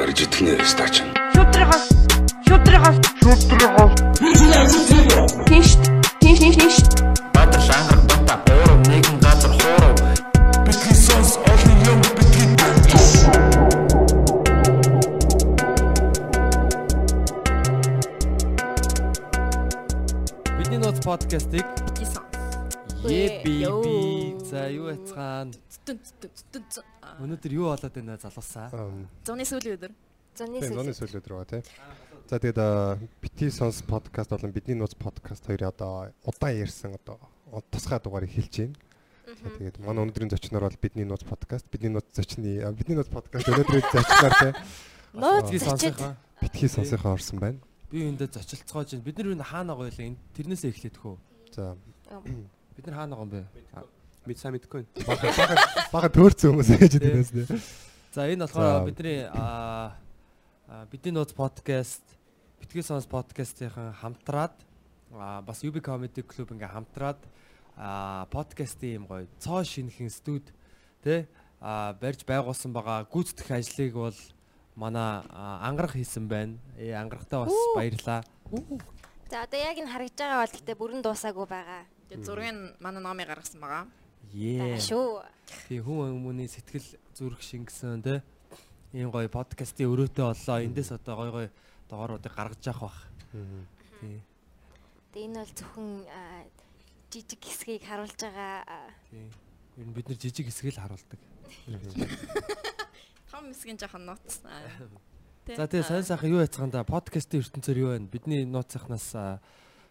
Арж итгэнэ стач. Шүтрихос. Шүтрихос. Шүтрихос. Тинш. Тинш тинш тинш. Өнөөдөр юу болоод байна залуусаа. Зуны сүүлийн өдөр. Зуны Тийм, ноны сүл. сүүл өдөр байгаа тийм. За тэгээд бити сонс подкаст болон бидний нууц подкаст хоёрын одоо удаан ярьсан одоо тусгай дугаарыг хэлж байна. За тэгээд манай өнөөдрийн зочноор бол бидний нууц подкаст, бидний нууц зочны бидний нууц подкаст өнөөдрийн зочноор тийм Нууц сонсохоо битгий сонсохоо орсон байна. би эндээ зочилцоож байна. Бид нар энэ хаана байгаа вэ тэрнээсээ эхлэх хөө За. Бид нар хаана байгаа юм бэ мэд сайн мэдгүй. Бага бага бага төөрцөн хүмүүс ээж дэнэс тийм. за энэ болохоор бидний аа бидний нууц подкаст битгий сонс подкастын хамтраад аа, бас UB Comedy Club ингээ хамтраад аа подкастын юм гоё цоо шинхэн студ тэ барьж байгуулсан байгаа гүйцэтгэх ажлыг бол манай ангарах хийсэн байна. Ээ ангарахтаа бас баярлаа. За одоо яг энэ харагдж байгаа бол гэхдээ бүрэн дуусаагүй байгаа. Тэгээд зургийг манай номыг гаргасан байгаа. Бага шүү. Тийм хүн хүмүүний сэтгэл зүрх шингэсэн те. Ийм гоё подкастын өрөөтэй боллоо. Эндээс одоо гоё гоё дооруудыг гаргаж явах бах. Тийм. Тэгээ энэ бол зөвхөн жижиг хэсгийг харуулж байгаа. аа, Тийм. Ер нь бид нар жижиг хэсгийг л харуулдаг. Том хэсгийн жоохон нууц. За тэгээ сонь сайхан юу яцгаанда подкастын ертөнцөөр юу байна? Бидний нууцсахнаас аа,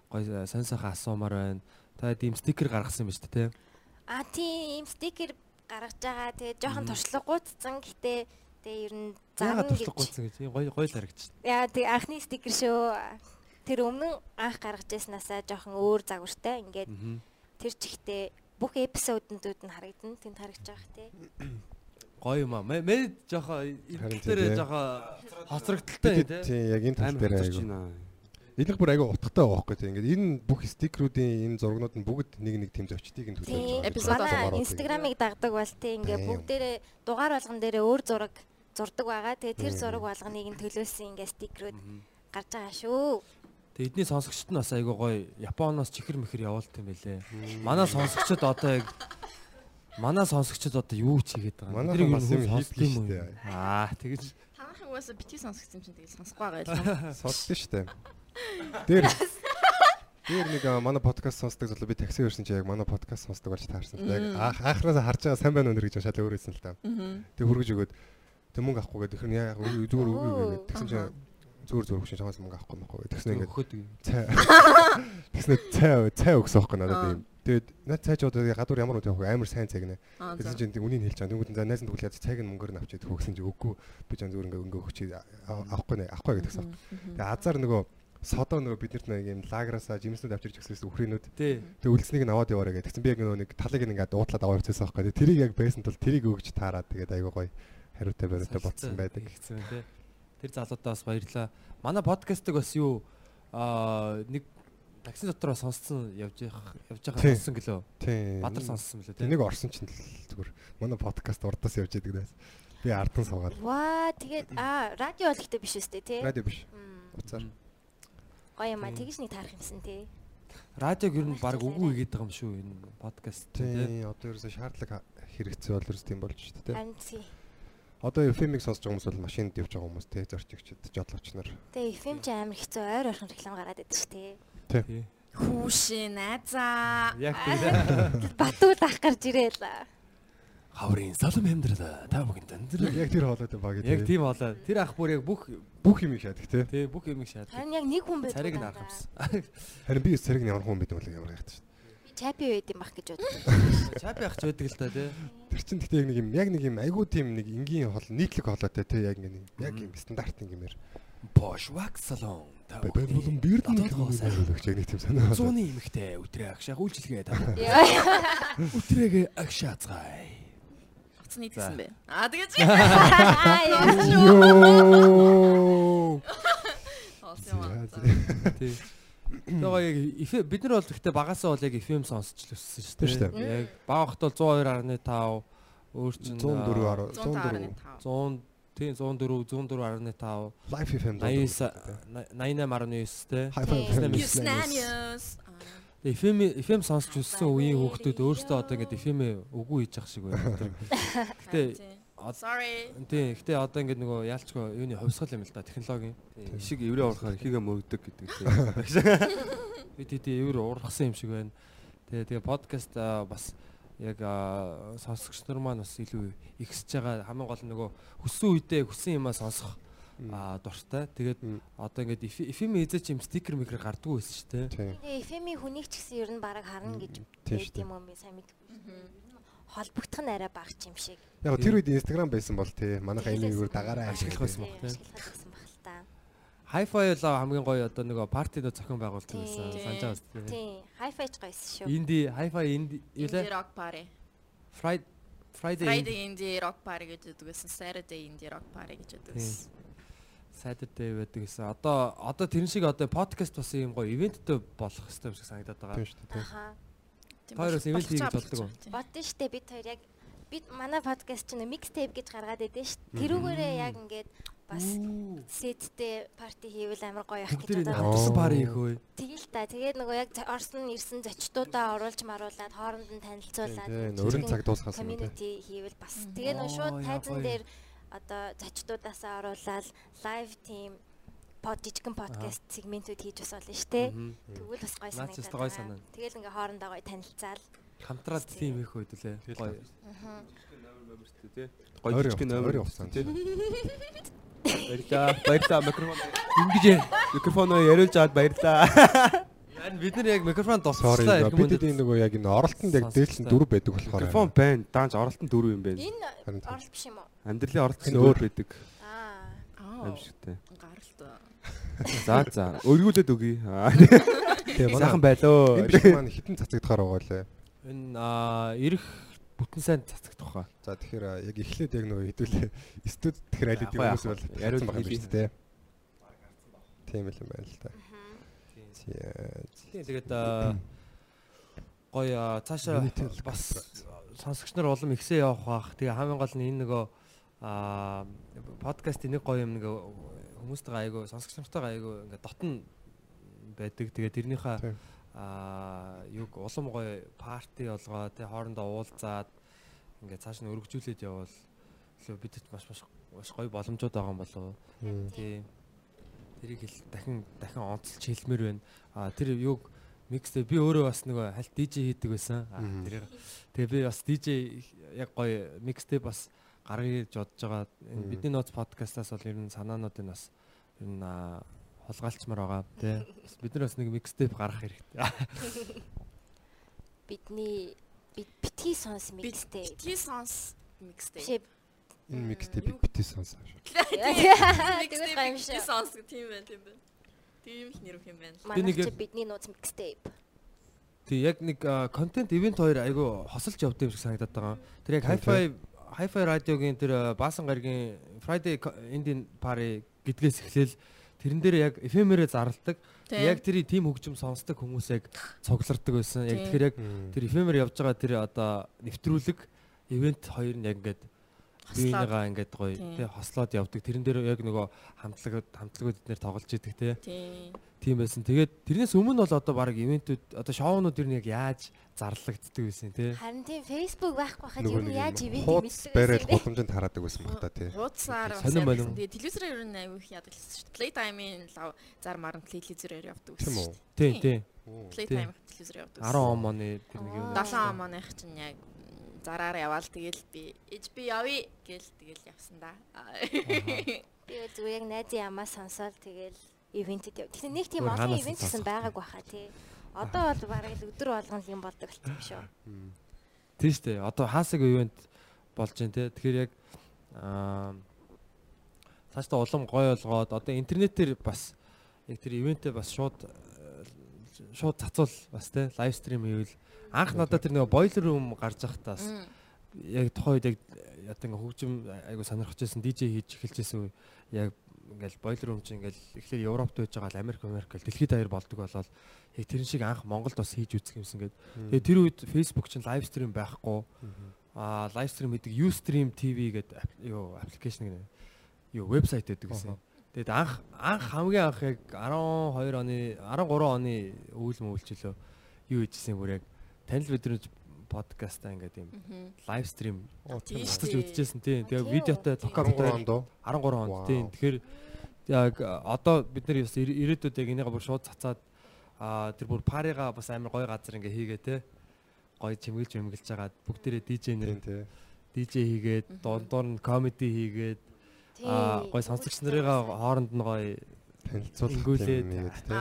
гоё сонь сайхан асуумаар байна. Та тийм стикер гаргасан юм ба шүү дээ те. Аа тийм стикер гаргаж байгаа. Тэгээ жоохон туршлагагүйцсан. Гэхдээ тэгээ ер нь Яагаад гэж. туршлахгүйсэн гэж гоё гоё л харагдчих. Яа тэгээ анхны стикер шүү. Тэр өмнө анх гаргаж яснаасаа жоохон өөр загвартай. Ингээд Аа. тэр чихтэй бүх эпизоднууд нь харагдана. Тэнд харагдаж байгаа те. Гоё юм аа. Мэд энэ дээр тийм. жоохоо хоцрогдолтой Тийм яг энэ тал дээр айгу. Энийг бүр айгу утгатай байгаа байхгүй тийм. Ингээд энэ бүх стикерүүдийн энэ зургнууд нь бүгд нэг нэг тийм зочдыг нь төлөөлж байгаа. Эпизод Манай инстаграмыг дагдаг бол тийм ингээ Тийм. бүгдээрээ дугаар болгон дээрээ өөр зураг зурдаг байгаа. Тэгээ тэр зураг болгоныг нь төлөөсөн ингээ стикерүүд гарч байгаа шүү. Тэгээ эдний сонсогчд нь бас айгүй гоё Японоос чихэр мэхэр явуулт юм байлээ. Манай сонсогчд одоо яг манай сонсогчд одоо юу ч хийгээд байгаа юм. Манайхан бас юм хийдэг юм уу? Аа тэгэж Танахын угаасаа бити сонсгосон юм чинь тэгэл сонсохгүй байгаа юм. Сонсдоо штэ. Дээр Дээр нэг манай подкаст сонсдог залуу би такси өрсөн чи яг манай подкаст сонсдог болж таарсан. Яг анх анхнаасаа харж байгаа сайн байна өнөр гэж шал өөрөөсөн л та. Тэг хөргөж өгөөд тэг мөнгө авахгүй гэдэг. Тэгэхээр яг зүгээр үгүй гэдэг. Тэгсэн чи зүгээр зүгээр хөшин чамаас мөнгө авахгүй байхгүй. Тэгсэн ингээд цай. Тэгсэн цай цай өгсөн байхгүй надад юм. Тэгээд наад цай ч одоо гадуур ямар үгүй явах амар сайн цаг нэ. Аа Тэгсэн чинь тэг үнийг хэлж байгаа. Тэнгүүд за найзан тэгвэл яд цайг нь мөнгөөр нь авчиад хөөсөн чи үгүй. Би ч зүгээр ингээд өнгө өгч авахгүй нэ авахгүй гэдэгсэн. Тэгээ азар нөгөө содоо нөгөө биднэрт нэг юм лаграасаа жимснүүд авчирч өгсөн үхрийнүүд тий. тэг үлдснийг нь аваад яваарэ гэх. Тэгсэн би яг нөгөө нэг талыг ингээд уутлаад аваад өгсөн байхгүй. Тэгээ тэрийг яг байсан тул тэрийг өгч таарад тэгээд айгуу гоё хариутай бариутай ботсон байдаг. Гэсэн тий. Тэр залуудаа бас баярлаа. Манай подкастыг бас юу аа нэг такси дотор сонссон явж явах явж байгаа сонссон гэлөө. Бадар сонссон мөлөө тий. Тэнийг орсон чинь л зүгээр манай подкаст урдаас явж идэг дээс. Би ардан суугаад. Ваа тэгээд аа радио бол ихтэй биш үстэй тий. Радио биш. Уцаар. Гоё юм аа тэгж нэг таарах юмсан тий. Радиог ер нь баг үгүй хийгээд байгаа юм шүү энэ подкаст тий. Одоо ерөөсө шаардлага хэрэгцээ бол ерөөс тийм болж шүү дээ. Харин тий. Одоо FM-ийг сонсож байгаа хүмүүс бол машинд явж байгаа хүмүүс те зорчигчд, жолооч нар. Тэгээ FM ч амар хэцүү ойр ойрхон реклам гараад байдаг ш тий. Тий. Хүүшин найзаа. Яг тийм. Батууд ах гарч ирээл. Хаврын салам амьдрал та бүхэнд өндөр. Яг тэр хоолойтой баг Яг тийм болоо. Тэр ах бүр яг бүх бүх юм шаадаг те. тий бүх юм шаад. Харин яг нэг хүн байдаг. Цариг нь харах юмсан. Харин би цариг нь ямар хүн байд юм бол ямар яадаг шүү. Би чапи байд юм бах гэж боддог. Чапи ах ч байдаг л та тий. Тэр чин гэхдээ яг нэг юм яг нэг юм айгуу тийм нэг энгийн хоол нийтлэг хоолойтой те яг нэг яг юм стандарт нэг юмэр. Bosch Wax Salon. Бай болон бирдэн Дотоод гоос сайн өгч яг нэг тийм санаа. Зууны эмэгтэй өтрээ агшаах үйлчлэгээ та. Яа. Өтрээгээ агшаацгаая. Утас нийтсэн бэ. Аа тэгэж. Йоо. Олсон юм аа. Тий. Тэгээ яг бид нар бол гэхдээ багасаа бол яг FM сонсч л өссөн шүү Тийм шүү дээ. Яг бага хот бол 102.5 өөр чинь 104 105.5. 100 Тийм 104 104.5 Life FM 89 88.9 те. Hi-Fi Тийм. FM. FM FM сонсч өссөн үеийн хүүхдүүд өөрсдөө одоо ингээд FM үгүй хийж ах шиг байна. Гэтэ Sorry. тийм гэтээ одоо ингээд нөгөө яалчгүй юуны хувьсгал юм л да технологийн. Ишиг эврээ уурахаар ихийгээ мөрөгдөг гэдэг тийм. Би тийм эвэр ургасан юм шиг байна. Тэгээ тэгээ подкаст бас яг сонсогч нар маань бас илүү ихсэж байгаа хамгийн гол нь нөгөө хүссэн үедээ хүссэн юмаа сонсох дуртай. Тэгээд одоо ингээд FM эзэж юм стикер микер гардггүй байсан шүү дээ. Тийм. Тэгээ FM-ийн хүнийг ч гэсэн ер нь бараг харна гэж Тийм дээ. юм уу би сайн мэдгүй. Холбогдох нь арай бага юм шиг. Яг тэр үед Instagram байсан бол тий. Манайха энэ үгээр дагаараа Ашиглах байсан баг, тийм. Ашиглах байсан баг л та. Hi-Fi л хамгийн гоё одоо нөгөө партид зохион байгуулалт байсан. Тийм. Санаж байгаа үстэй. Тийм. Hi-Fi ч гоёсэн шүү. Инди Hi-Fi инди юу Indie лээ? rock party. Friday Friday Friday indie rock party гэж өгдөг гэсэн. Saturday indie rock party гэж өгдөг гэсэн. Saturday байдаг гэсэн. Одоо одоо тэрэн шиг одоо подкаст бас юм гоё ивенттэй болох хэрэгтэй юм шиг санагдаад байгаа. Тийм шүү дээ. Аха. Тийм Хоёр бас болох- event хийж болдог уу? Бодсон штэ бид хоёр яг бид манай подкаст чинь mixtape гэж гаргаад байдсан штэ. Тэрүүгээрээ яг ингээд бас сеттэй парти хийвэл амар гоё ах Бүгд гэж бодоод Оо. хамтсан пари хийх үү? Тэгэл та. Тэгээд нөгөө яг Орсон ирсэн зочдуудаа оруулж маруулад хооронд нь танилцуулаад өрн цаг дуусгасан юм community хийвэл бас тэгээ нөгөө шууд тайзан дээр одоо зочдуудаасаа оруулаад live team под жижигхэн подкаст сегментүүд хийж бас болно шүү дээ. Тэгвэл бас ч санагдаад. Тэгэл ингээ хоорондоо гоё танилцаал. Хамтраад тим хийх үед лээ. Гоё. Гоё Ойр жижиг явцсан, номер ойр явцсан. тий. Баярлаа. Баярлаа микрофон. Ингэж Микрофоноо яриулж аваад баярлаа. Харин бид нар яг микрофон Sorry. дуусчлаа. ирэх Бид энэ нөгөө яг энэ оролтонд яг дээдлэн дөрв байдаг болохоор. Микрофон байна. Даанч оролтон дөрөв юм байна. Энэ Харин тийм. орол биш юм уу? Амьдралын оролтон Энэ өөр байдаг. Аа. Аа. Аимшигтай. Гаралт. За за. Өргүүлээд өгье. Тийм Сайхан байлоо. энэ биш маань хитэн цацагдахаар байгаа лээ. Энэ аа ирэх бүтэн сайн цацагдах хаа. За тэгэхээр яг эхлээд яг нөгөө хэдүүлээ студ тэгэхээр аль хэдийн хүмүүс бол яриулсан байгаа юм биш үү те. Тийм л юм байна л та. Тийм. Тийм тэгээд аа, гоё аа, цаашаа бас сонсогч нар улам ихсээ явах бах. Тэгээ хамгийн гол нь энэ нөгөө аа подкастын нэг гоё юм нэг хүмүүстэйгээ айгу сонсогч нартайгаа айгу ингээд дотн байдаг. Тэгээ тэрнийхээ аа юг улам гоё парти болгоо тэ хоорондоо уулзаад ингээд цааш нь өргөжүүлээд явбал илүү бидэд маш маш маш гоё боломжууд байгаа юм болов. Тийм. Тэрийг хэл дахин дахин онцолж хэлмээр байна. А тэр юг микстэй би өөрөө бас нөгөө хальт DJ хийдэг байсан. А Мгм. тэрийг тэгээ би бас DJ яг гоё микстэй бас гаргая гэж бодож байгаа. Бидний ноц подкастаас бол ер нь санаануудыг бас ер нь а, хулгайлчмаар байгаа. Бас Бид нар бас нэг микстейп гаргах хэрэгтэй. Бидний бид битгий сонс mixtape. битгий сонс. Шип. Энэ микстэй бид битээ сонсоо. Тэгвэл гаймшаа. Битгий сонс гэх тийм байна, тийм байна. Тийм их нэр өгөх юм байна. Манай чи бидний нууц mixtape. Тэг яг нэг контент ивент хоёр айгу хосолж явдаг юм шиг санагдаад байгаа. Тэр яг Тийм, Hi-Fi радиогийн тэр а, Баасан гаргийн Friday Indian Party гэдгээс эхлээл тэрэн дээр яг FM-ээрээ зарладаг. Яг тэр тийм хөгжим сонсдог хүмүүс яг цуглардаг байсан. Яг тэгэхээр яг тэр FM-ээр явж байгаа тэр одоо нэвтрүүлэг ивент хоёр нь яг ингээд биенийгаа ингээд гоё тий хослоод явдаг. Тэрэн дээр яг нөгөө хамтлагууд хамтлагууд эднэр тоглож идэг тий. Тийм. Байсан. Тэгээд тэрнээс өмнө бол одоо баг ивентүүд одоо шоунууд ер нь яг яаж зарлагддаг байсан тий. Харин тийм Facebook байхгүй хахад юу нэг яаж ивент хуудас бариад гудамжинд хараадаг байсан баг та тий. Хуудасаар бас Сонирн байна явуулсан. уу? Тэгээ телевизээр ер нь аягүй их яадаг гэсэн шүү дээ. Playtime-ийн лав зар маран телевизээр явдаг үү? шүү дээ. Тий, Тийм. тий. Playtime телевизээр явдаг. 10 он оны тэр нэг юм. Аа. 7 амааных чинь яг зараар яваал тэгэл би ээж би явъя гэл тэгэл явсан да. Би зүгээр яг найзын ямаа сонсоод тэгэл ивентэд яв. Тэгэхээр нэг тийм олон ивент гэсэн байгаагүй хаа тий. Одоо бол бараг л өдөр болгон юм болдог болчих юм шүү. Тийм шүү дээ. Одоо хаасаг ивент болж байна те. Тэгэхээр яг аа цаашдаа улам гой болгоод одоо интернетээр бас яг тэр ивентээ бас шууд шууд цацуул бас те лайв стрим хийвэл анх надад тэр нэг бойлер рум гарч захтаас яг тухайн үед яг одоо ингээ хөгжим айгу сонирхож байсан DJ хийж эхэлжсэн үе. Яг ингээл бойлер рум чи ингээл эхлээд Европт байж байгаа л Америк Америк гэл дэлхийд даяар болдог болол яг тэрэн шиг анх Монголд бас хийж үзэх юмсан гээд. Тэгээ тэр үед Facebook чинь лайв стрим байхгүй. Аа лайв стрим хийдэг Ustream TV гэдэг юу аппликейшн гэнэ юу вебсайт гэдэг гэсэн. Тэгээд анх анх хамгийн анх яг 12 оны 13 оны үйл мөвлчлөө юу хийжсэн бүр яг танил бидрэмж подкастаа ингээд юм лайв стрим дээ. үзчихсэн тийм. Тэгээд Тийм видеотой үү? 13 токартай онд уу? 13 онд тийм. Тэгэхээр яг одоо бид нар бас ир- ирээдүйд яг энийгээ бүр шууд цацаад аа тэр бүр парига бас амар гоё газар ингээ хийгээ те. Гоё чимгэлж чимгэлж жагаад бүгдээрээ DJ нэр. DJ хийгээд дундуур нь комеди хийгээд аа гоё сонсогч нарыгаа хооронд нь гоё Танилцуулах юм ийгээд тий.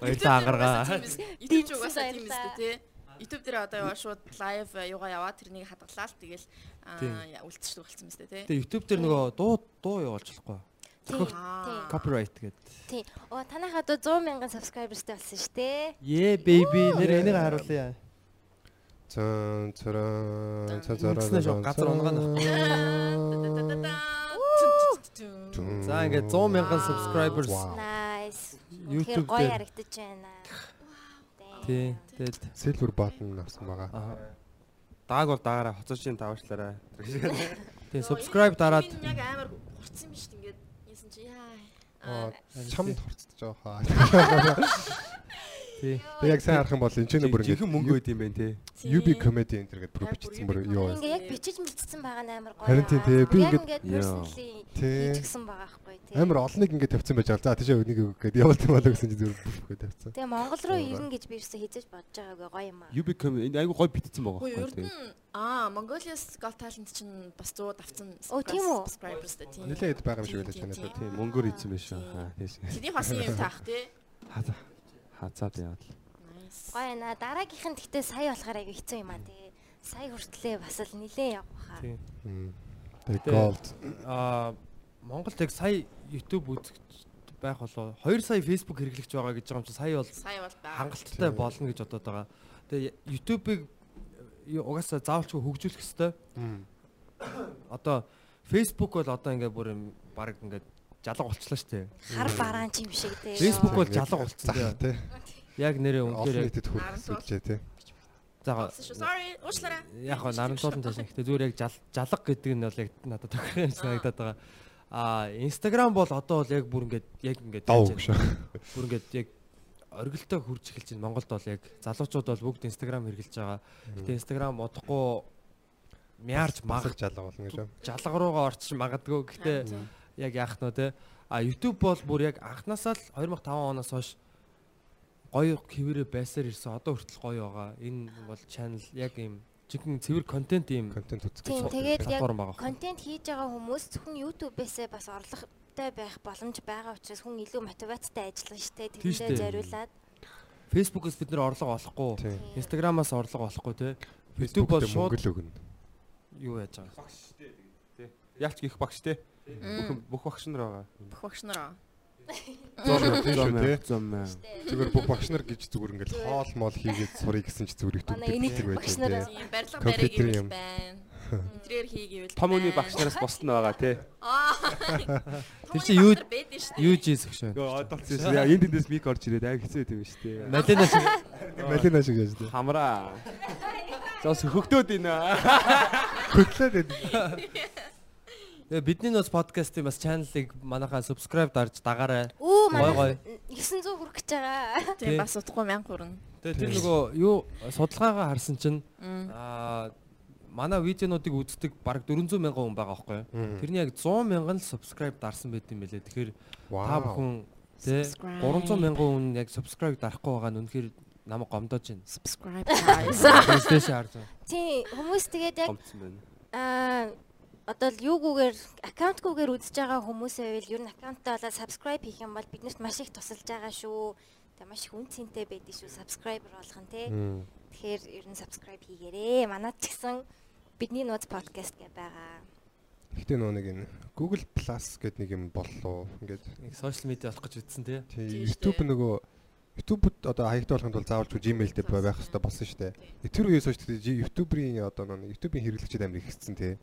баярлаа ангаргаа. YouTube угаасаа тийм Баярлалаа. үстэй тий. YouTube дээр одоо яваа шууд лайв юугаа яваад тэрнийг хадгалаад тэгэл Тийм. аа үлдчихдэг болсон юм үстэй тий. Тэгээ YouTube дээр нөгөө дуу дуу явуулж болохгүй. Тийм. Аа. Copyright гэдэг. Тийм. Оо танайхаа одоо 100 мянган subscribersтэй болсон шүү дээ. Yeah baby нэр энийг харуулъя. Цэн цэрэн цэн шок, газар унгаана. За ингээд 100 мянган subscribers Nice. YouTube гоё харагдаж байна. тий. Тэгээд Silver button авсан байгаа. аа Дааг бол даагаараа хоцорчин таваачлаарай. тий subscribe дараад яг амар хурцсан юм шүү дээ ингээд ийсэн чи яа. Аа, чамд хорцож байгаа. тий. Тэг яг сайн харах юм бол энэ ч нэг бүр Жинхэнэ мөнгө өгд юм байна те. UB comedy энэ гэдэг бүр бичсэн бүр юу вэ? Ингээ яг бичиж мэдсэн байгаа нь амар гоё. Харин тийм, тий, би Яа. personally Тий. хийчихсэн байгаа байхгүй тий. Амар олныг ингээд тавьсан байж байгаа. За тийшээ өнийг өгөх гэдэг явуулт юм болоо гэсэн чи зүгээр бүфгээ тавьсан. Тэгээ Монгол руу ирнэ гэж би ерөөсө хийж бодож байгаагүй гоё юм аа. UB comedy энэ айгу гой битсэн байгаа байхгүй нь аа Mongolia's Got Talent чинь бас 100 давцсан Оо, тийм үү? Нилээд байгаа юм шиг байлаа Тийм, чанаа. тийм, Тийм мөнгөөр ийдсэн байх. Аа тийш. Тэний бас юм таах тий. Хазаа. Хазаад яваад. Гоё наа дараагийнх нь гэхдээ сая болохоор аягүй хэцүү юм аа тий. Сая хүртлээ бас л нилээ явах хаа. Тий. Тэг Тэ- gold. Аа Монголд яг сая YouTube үзэгч байх болоо 2 сая Facebook хэрэглэгч байгаа гэж байгаа юм чи сая бол хангалттай болно гэж бодоод байгаа. Тэгээ YouTube-ыг ю- угаасаа заавалчгүй хөгжүүлэх хэвээр. Одоо Facebook бол одоо ингээ бүр юм баг ингээ жалга болчлаа шүү дээ. Хар бараан ч юм шиг тий. Facebook бол жалга болцсон тий. Яг нэрээ үнээр нийтэд хүрсэлжээ тий. за. Sorry. Уучлаарай. яг хоо нарантуулан цааш ихтэй зүгээр яг жал- жалга гэдэг нь бол яг надад тохирох юм санагдаад байгаа. Аа Instagram бол одоо бол яг бүр ингээд яг ингээд байна. бүр ингээд яг оргилтой хурж эхэлж байна. Монголд бол яг залуучууд бол бүгд Instagram хэрэглэж байгаа. Гэтэ Instagram удахгүй мяарч маг Масах жалга болно гэж. жалга руугаа орчих магадгүй. Гэтэ яг яах нь те. А YouTube бол бүр яг анханасаа л 2005 оноос хойш гоё хэвээрээ байсаар ирсэн. Одоо хүртэл гоё байгаа. Энэ бол channel яг юм жинхэнэ цэвэр контент юм Контент үзэх тэгээд яг контент хийж байгаа хүмүүс зөвхөн YouTube-ээсээ бас орлоготой байх боломж байгаа учраас хүн илүү мотивацтай ажиллана штэ. Штэ. зориулаад Facebook-ос бид нэр орлого олохгүй. Instagram-аас орлого олохгүй те. YouTube бол шууд мөнгө өгнө. юу яаж байгаа. Багш те тий. Яалч гих багш те. Бүх бүх багш нар байгаа. Бүх багш нараа. Зураг тийм шүү тий. Зам. Зүгээр бүх багш нар гэж зүгээр ингээл хоол моол хийгээд сурыг гэсэн чи зүгээр их Манай энийг багш байна нараа- тий. Тийм барилга юм. гэвэл байна. Интерьер хий гэвэл. Том үний байна. багш нараас босд нь байгаа. Аа. Тэр чинь юу- дээ. Юу жийс. Гэхдээ одоо ч яа энд эндээс мик орж ирээд аяг хэцүү юм шүү дээ. Малина шиг Малина шиг яаж тий. Хамраа. Зоос хөгтөөд ийнэ. Хөтлөөд байна. Тэгээ бидний нөөц подкастын бас channel-ыг манайхаа subscribe дарж дагаарай. Гой. манай 900 хүрэх гэж байгаа. Тийм бас утгагүй 1000 хүрнэ. Тэгээ тэр нөгөө юу судалгаагаа харсан чинь аа манай видеонуудыг үздэг баг 400 мянган хүн байгаа байхгүй юу? Тэрний яг 100 мянган л subscribe дарсан байт юм байлээ. Тэгэхээр та бүхэн тий Subscribe. 300 мянган хүн яг subscribe дарахгүй байгаа нь үнэхээр намайг гомдоож байна. Subscribe. Тийм хүмүүс тэгээд яг аа одоо л юугүйгээр аккаунтгүйгээр үзэж байгаа хүмүүсээ байвал ер нь аккаунтаа болоо subscribe хийх юм бол биднэрт маш их тусалж байгаа шүү. Тэгээ маш их үнцэнтэй байдаг шүү subscriber болгон тий. Тэгэхээр ер нь subscribe хийгээрээ. Манайд ч гэсэн бидний нууц подкаст гэ байгаа. Гэтэ нөө нэг энэ Google Plus гэдэг нэг юм боллоо. Ингээд Нэг social media болох гэж үтсэн тий. YouTube нөгөө YouTube-д одоо хаягтай болохын тулд заавалж Gmail дээр байх хэрэгтэй болсон шүү дээ. Тэр үеэс хойш YouTube-ийн одоо нөгөө YouTube-ийн хэрэглэгчид амар ихсэн тий.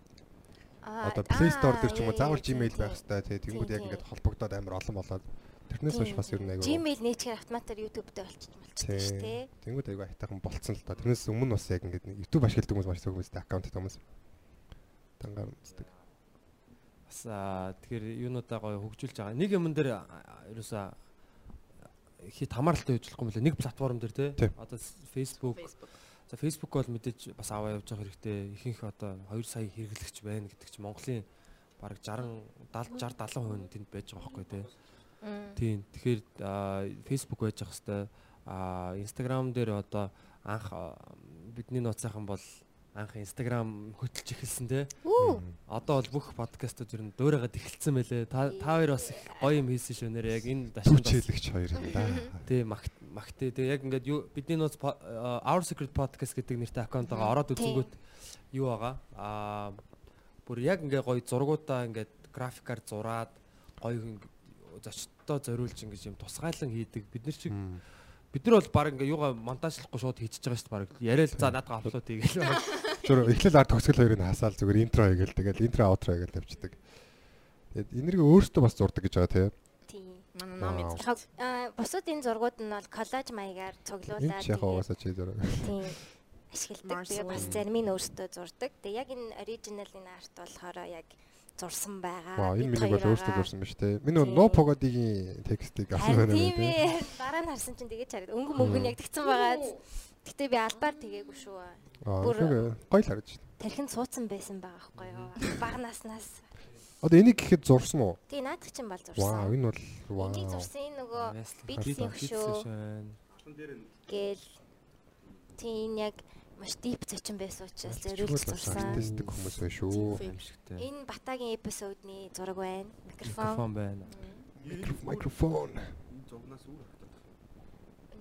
Одоо Play Store дээр ч юм уу заавал Gmail байх хэрэгтэй тий. Тэнгүүд яг ингээд холбогдоод амар олон болоод тэрнээс хойш бас ер нь айгүй. Gmail нээчихээр автоматар YouTube-тэй болчих болчихсон шүү дээ. Тэнгүүд айгүй айтайхан болцсон л та. Тэрнээс өмнө бас яг ингээд YouTube ашигладаг хүмүүс маш их хүмүүс аккаунт хүмүүс. Дангаар үздэг. бас тэгэхээр юунуудаа гоё хөгжүүлж байгаа. Нэг юм дээр ерөөсөө хит хамааралтай ажиллахгүй юм лээ. Нэг платформ дээр те. Одоо Facebook. Facebook. За Facebook бол мэдээж бас аваа явж байгаа хэрэгтэй. Ихэнх одоо 2 сая хэрэглэгч байна гэдэг чинь Монголын бараг 60 70 60 70% нь тэнд байж байгаа байхгүй те. Тийм. Тэгэхээр Facebook байж ах хэвээр а Instagram дээр одоо анх бидний нууцсайхан бол анх Instagram хөтлж эхэлсэн те. Одоо бол бүх подкастууд ер нь дуурайгаад эхэлсэн байлээ. Та та хоёр бас их гоё юм хийсэн шүү. Нэрээ яг энэ дашнд бас Хүчээлэгч хоёр юм да. тий магт магтээ тий яг ингээд юу бидний нууц а, Our Secret Podcast гэдэг нэртэй аккаунтаа ороод үзэнгүүт юу байгаа? Аа бүр яг ингээд гоё зургуудаа ингээд графикаар зураад гоё зочдтой зориулж ингээд юм тусгайлан хийдэг. Бид нар чиг бид нар бол баг ингээд юугаа монтажлахгүй шууд хийчихэж байгаа шүү дээ. Баг яриад за наадга апплод хийгээл Зүр эхлэл арт төгсгөл хоёрыг нь хасаал зүгээр интро хийгээл тэгэл интро аутро хийгээл явчихдаг. Тэгээд энэрийг өөртөө бас зурдаг гэж байгаа тий. Тийм. Манай ном. Яг аа, бусуудын зургууд нь бол коллаж маягаар цуглуулад яг угаасаа чи зураг. тийм ашигладаг. Тэгээ бас зарим нь өөртөө зурдаг. Тэгээ яг энэ оригинал энэ арт болохоор яг зурсан байгаа. Энэ миний бол өөртөө зурсан биш тий. Миний no pogodiгийн текстийг авсан байна тийм тий. ээ. Дараа нь харсан чинь тэгээд чараад өнгө мөнгө нь яг тэгсэн байгаа. Гэтэ би албаар тэгээгүй шүү. Аа Бүр- гоё л харагдаж байна. Тархинд суудсан байсан байгаа байхгүй юу? Бага наснаас. Одоо энийг гэхэд зурсан уу? Тэгээ наадах чинь бол зурсан. энэ бол вау. Энийг зурсан энэ нөгөө Beats-ийн хөшөө. гээл тийм яг маш дип зочин байсан учраас зориулж зурсан. артистик хүмүүс байна шүү. Энэ Батагийн эпизодны зураг байна. Микрофон. микрофон байна Микрофон. Зугнаас үр хатаад.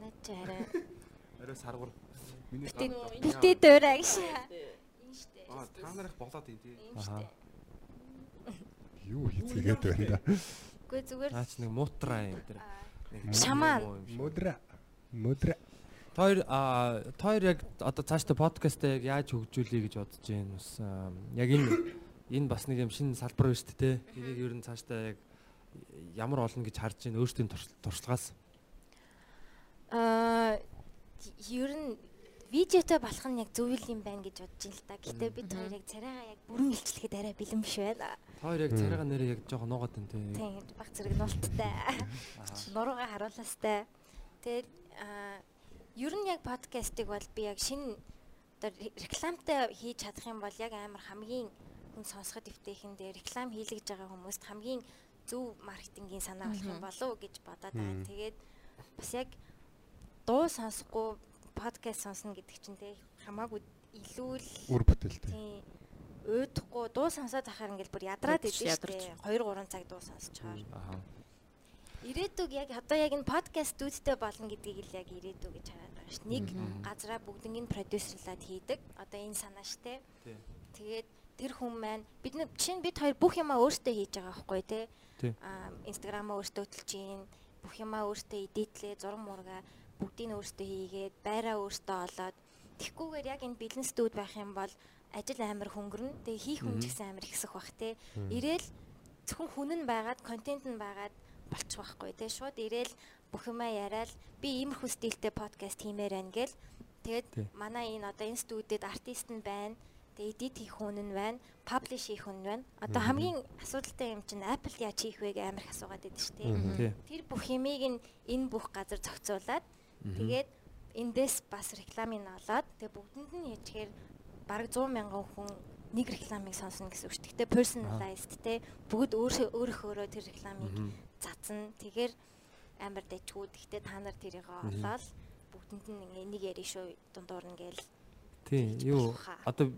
Наад чи харин Арай саргур. Миний битээ дуурай гэж. Энэ штэ. Аа та нарыг болоод юм тий. Юу хийцгээгээд байна да. Үгүй зүгээр наач нэг муутраа юм юм шиг. Мөдра. Мөдра. Тойр а тойр яг одоо цаашдаа подкастаа яг яаж хөгжүүлэе гэж бодож байна бас яг энэ энэ бас нэг юм шинэ салбар байна шүү дээ те. Энийг ер нь цаашдаа яг ямар олно гэж харж байна өөртөө туршлагаас. Аа ер нь видеотой болох нь яг зөв юм байна гэж бодож ин л да. Гэтэ бид хоёр яг царайгаа яг бүрэн илчлэхэд арай бэлэн биш байна. Тойр яг царайгаа нэрээ яг жоохон нуугаад байна те. Тийм баг зэрэг нуулттай. Нуруугаа харууластай. Тэгээд аа ер нь яг подкастыг бол би яг шинэ одоо ре- рекламтай хийж чадах юм бол яг амар хамгийн хүн сонсоход өвтэйхэн дээр реклам хийлгэж байгаа хүмүүст хамгийн зөв маркетингийн санаа болох юм болов уу гэж бодоод байгаа. Тэгээд бас яг дуу сонсохгүй подкаст сонсно гэдэг чинь те хамаагүй илүү л Үр бүтээлтэй. тийм өөдөхгүй дуу сонсоод ахаар ингээл бүр ядраад идэв ядарч. штэ 2 3 цаг дуу сонсчоор Аа. ирээдүг яг одоо яг энэ подкаст студитэй болно гэдгийг л яг ирээдүг гэж хараад байгаа ш. Нэг газараа бүгднийг продюсерлаад хийдэг. Одоо энэ санаа штэ. Тий. Тэгээд тэр хүн маань бид нар чинь бид хоёр бүх юмаа өөртөө хийж байгаа байхгүй. Тий. Аа инстаграмаа өөртөө хөтлөж гин бүх юмаа өөртөө эдитлээ зураг мурга бүгдийг нь өөртөө хийгээд байраа өөртөө олоод тэгхгүйгээр яг энэ бэлэн студ байх юм бол ажил амар хөнгөрнө. Тэгээ хийх хүн ч гэсэн амар ихсэх бах те. Ирээл зөвхөн хүн нь байгаад контент нь байгаад болчих واخгүй те. Шууд ирээл бүх юмаа яриад би иймэрхүү стилтэй подкаст хиймээр байна гэл. Тэгээд манай энэ одоо энэ студид артист нь байна. Тэгээ эдит хийх хүн нь байна, паблиш хийх хүн нь байна. Одоо хамгийн асуудалтай юм чинь Apple яаж хийх вэ гэх амар их асуугаад байдаг шүү дээ. Тэр бүх юмыг энэ бүх газар зохицуулаад тэгээд эндээс бас рекламыг нь олоод тэгээ бүгдэнд нь хийчихээр бараг 100 мянган хүн нэг рекламыг сонсно гэсэн үг шүү. Гэтэ personalized те бүгд өөрөө өөрөөхөөрөө тэр рекламыг зазна. Тэгэхээр амар дайчгүй. Гэтэ та нар тэрийг олоод бүгдэнд нь ингээ нэг ярих шүү дундуур нь гээл Тий. Тэгж Юу одоо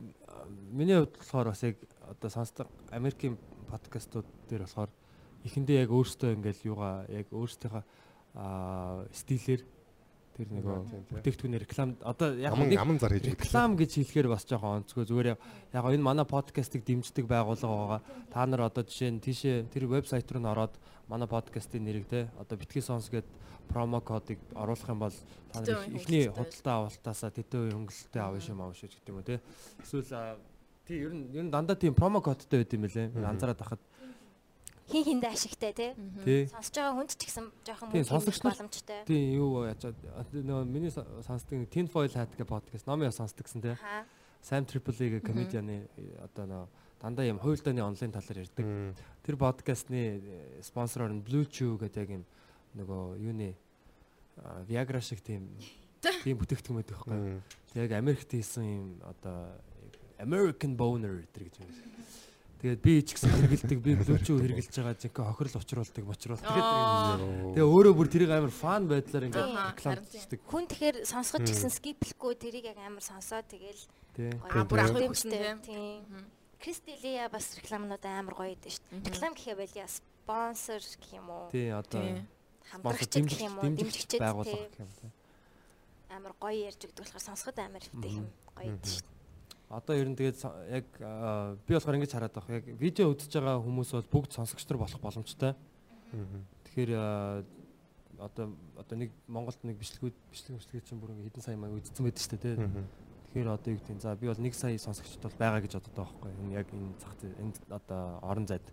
миний хувьд болохоор бас яг одоо сонсдог Америкийн подкастууд дээр болохоор эхэндээ яг өөртөө ингээл юугаа яг аа стилээр тэр тийм. бүтээгдэхүүнээр реклам одоо яг Аман нэг аман зар хийж реклам гэж хэлэхээр бас жоохон онцгой зүгээр яг энэ манай подкастыг дэмждэг байгууллага байгаа. Та нар одоо жишээ нь тийшээ тэр вебсайт руу н ороод манай подкастын нэрийг те одоо битгий сонс гээд промо кодыг оруулах юм бол та нар хөнгөлөлттэй. худалдаа авалтаасаа тэдэн үе хөнгөлөлтөй авах юм авах шүү гэдэг юм уу те. Эсвэл тий ер нь ер нь дандаа тийм промо кодтой байд юм байлээ. Анзаараад байхад хин хиндэ ашигтай тий сонсож байгаа хүнд ч гэсэн жоохон боломжтой. тий юу яаж нөгөө миний сонсдог tin foil hat гэх подкаст номын сонсдогсэн. Аа. Sam Tripoli гэх комедианы одоо нөө дандаа юм хуйлдааны онлайн талаар ярьдаг. Тэр подкастны спонсороор нь Blue Chew гэдэг яг юм нөгөө юуны Viagra шиг тийм тийм бүтээгдэхүүн байдаг байхгүй. Тэг яг Америкт хийсэн юм одоо American boner гэдэг гэж юм. Тэгээд би ч гэсэн хэрэгэлдэг, би Chew хэрэгэлж байгаа жинхэнэ хохирол учруулдаг, мочруулдаг. Тэгээд тэгээ өөрөө бүр тэрийг амар фан байдлаар ингээд Аа, реклам харин тийм. хийдэг. Хүн тэгэхээр сонсгож ч гэсэн скиплэхгүй тэрийг яг амар сонсоод тэгэл бүр хүсэн, Тийм. Кристилия бас рекламнууд амар гоё идэв шүү дээ. Реклам гэхээ байл яа спонсор гэх юм уу? Тий одоо Хамтрагчд гэх юм уу? дэмжигч Дэмжигчд байгуулах гэх юм амар гоё ярьж өгдөг болохоор сонсоход амар ихтэй юм гоё идэв шүү дээ. Одоо ер нь тэгээд яг би болохоор ингэж хараад байгаа. Яг видео үзэж байгаа хүмүүс бол бүгд сонсогч нар болох боломжтой. Тэгэхээр одоо одоо нэг Монголд нэг бичлэгүүд бичлэг бичлэг чинь бүр ингээ хэдэн сая маяг үзсэн байдаг шүү дээ. Тэгэхээр одоо юу гэдэг нь за би бол нэг сая сонсогчд бол байгаа гэж боддог байхгүй. Энэ яг энэ зах зээл энэ одоо орон зайд.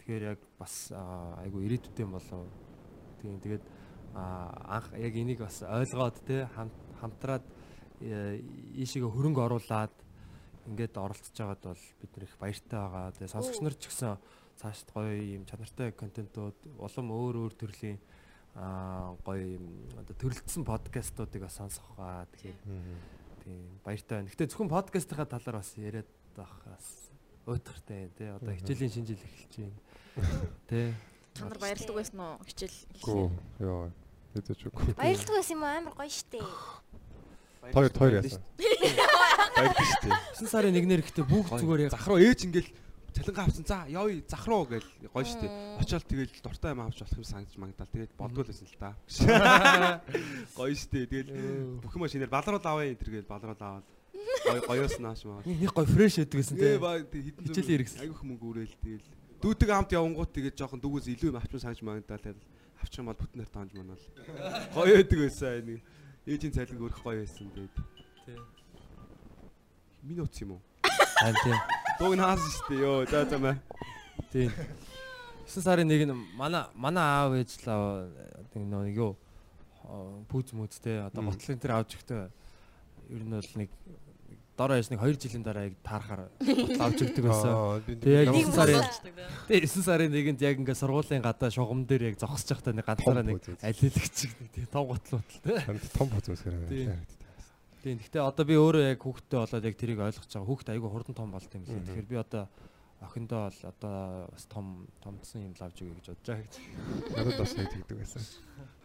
Тэгэхээр яг бас айгу ирээдүйтэй юм болов. Тийм тэгээд анх яг энийг бас ойлгоод те хам- хамтраад ийшээгээ хөрөнгө оруулаад ингээд оролцож байгаад бол бид нэр их баяртай байгаа. Тэгээ сонсогч нар ч гэсэн цаашд гоё юм чанартай контентууд улам өөр өөр төрлийн аа гоё юм одоо төрөлдсөн подкастуудыг бас сонсох баа. Тэгэхээр тийм баяртай байна. Гэтэ зөвхөн подкастынхаа талаар бас яриад байх бас уйтгартай тий. Одоо хичээлийн шинэ жил эхэлж байна. Тий. Та нар баярлдаг байсан уу? Хичээл Гүү. Йоо. Хэдэж үгүй. Баярлдаг байсан юм амар гоё штэ. Хоёр хоёр яасан. Баярлалаа шүү дээ. 9 сарын 1-ээр ихтэй бүгд зүгээр яг Зах руу ээж ингээл цалингаа авсан. За явъя зах руу гэл гоё шүү дээ. Очоод тэгэл дуртай юм авч болох юм санаж магдал. Тэгээд болдгоо л байсан л та. Гоё шүү дээ. Тэгэл бүх юм шинээр балруул авъя энэ тэргээл балруул аваад гоё гоёос нааш маа. нэг гоё фрэш байдаг гэсэн тий. ба хитэн Хичээлийн хэрэгсэл. Айгүйх мөнгө өрөөл тэгэл. Дүүтэг амт явангууд тэгээд жоохон дүүгээс илүү юм авчих санаж. Тэгэл авчих юм бол бүтнээр тоонж манаа л. Гоё байдаг байсан нэг. Ээжийн цалинг өрөх гоё байсан тэгээд. Тий. Минут юм уу? Аа тий. Дууг шүү дээ. Йоо за за маа. Тийм. 9 сарын 1 нь манай манай аав ээж л аа, одоо нэг юу пүүз мүүзтэй одоо готлын тэр авч ихтэй ер нь бол нэг дор хаяж нэг 2 жилийн дараа яг таарахаар авч өгдөг байсан. Тэгээ яг Нэг 9 сарын тэгээ 9 сарын 1-нд яг ингээ сургуулийн гадаа шугам дээр яг зогсож байхдаа нэг ганцаараа нэг алилагч нэг тийм том гутал утал тий. том хөөсгөр Тийм. байна. Тийм. Гэхдээ одоо би өөрөө яг хүүхдтэй болоод яг тэрийг ойлгож байгаа. Хүүхд айгүй хурдан том болт юм лээ. Тэгэхээр би одоо охиндоо бол одоо бас том томдсон юм лавж өгье гэж бодож байгаа гэж. Надад бас нэг тэгдэг байсан.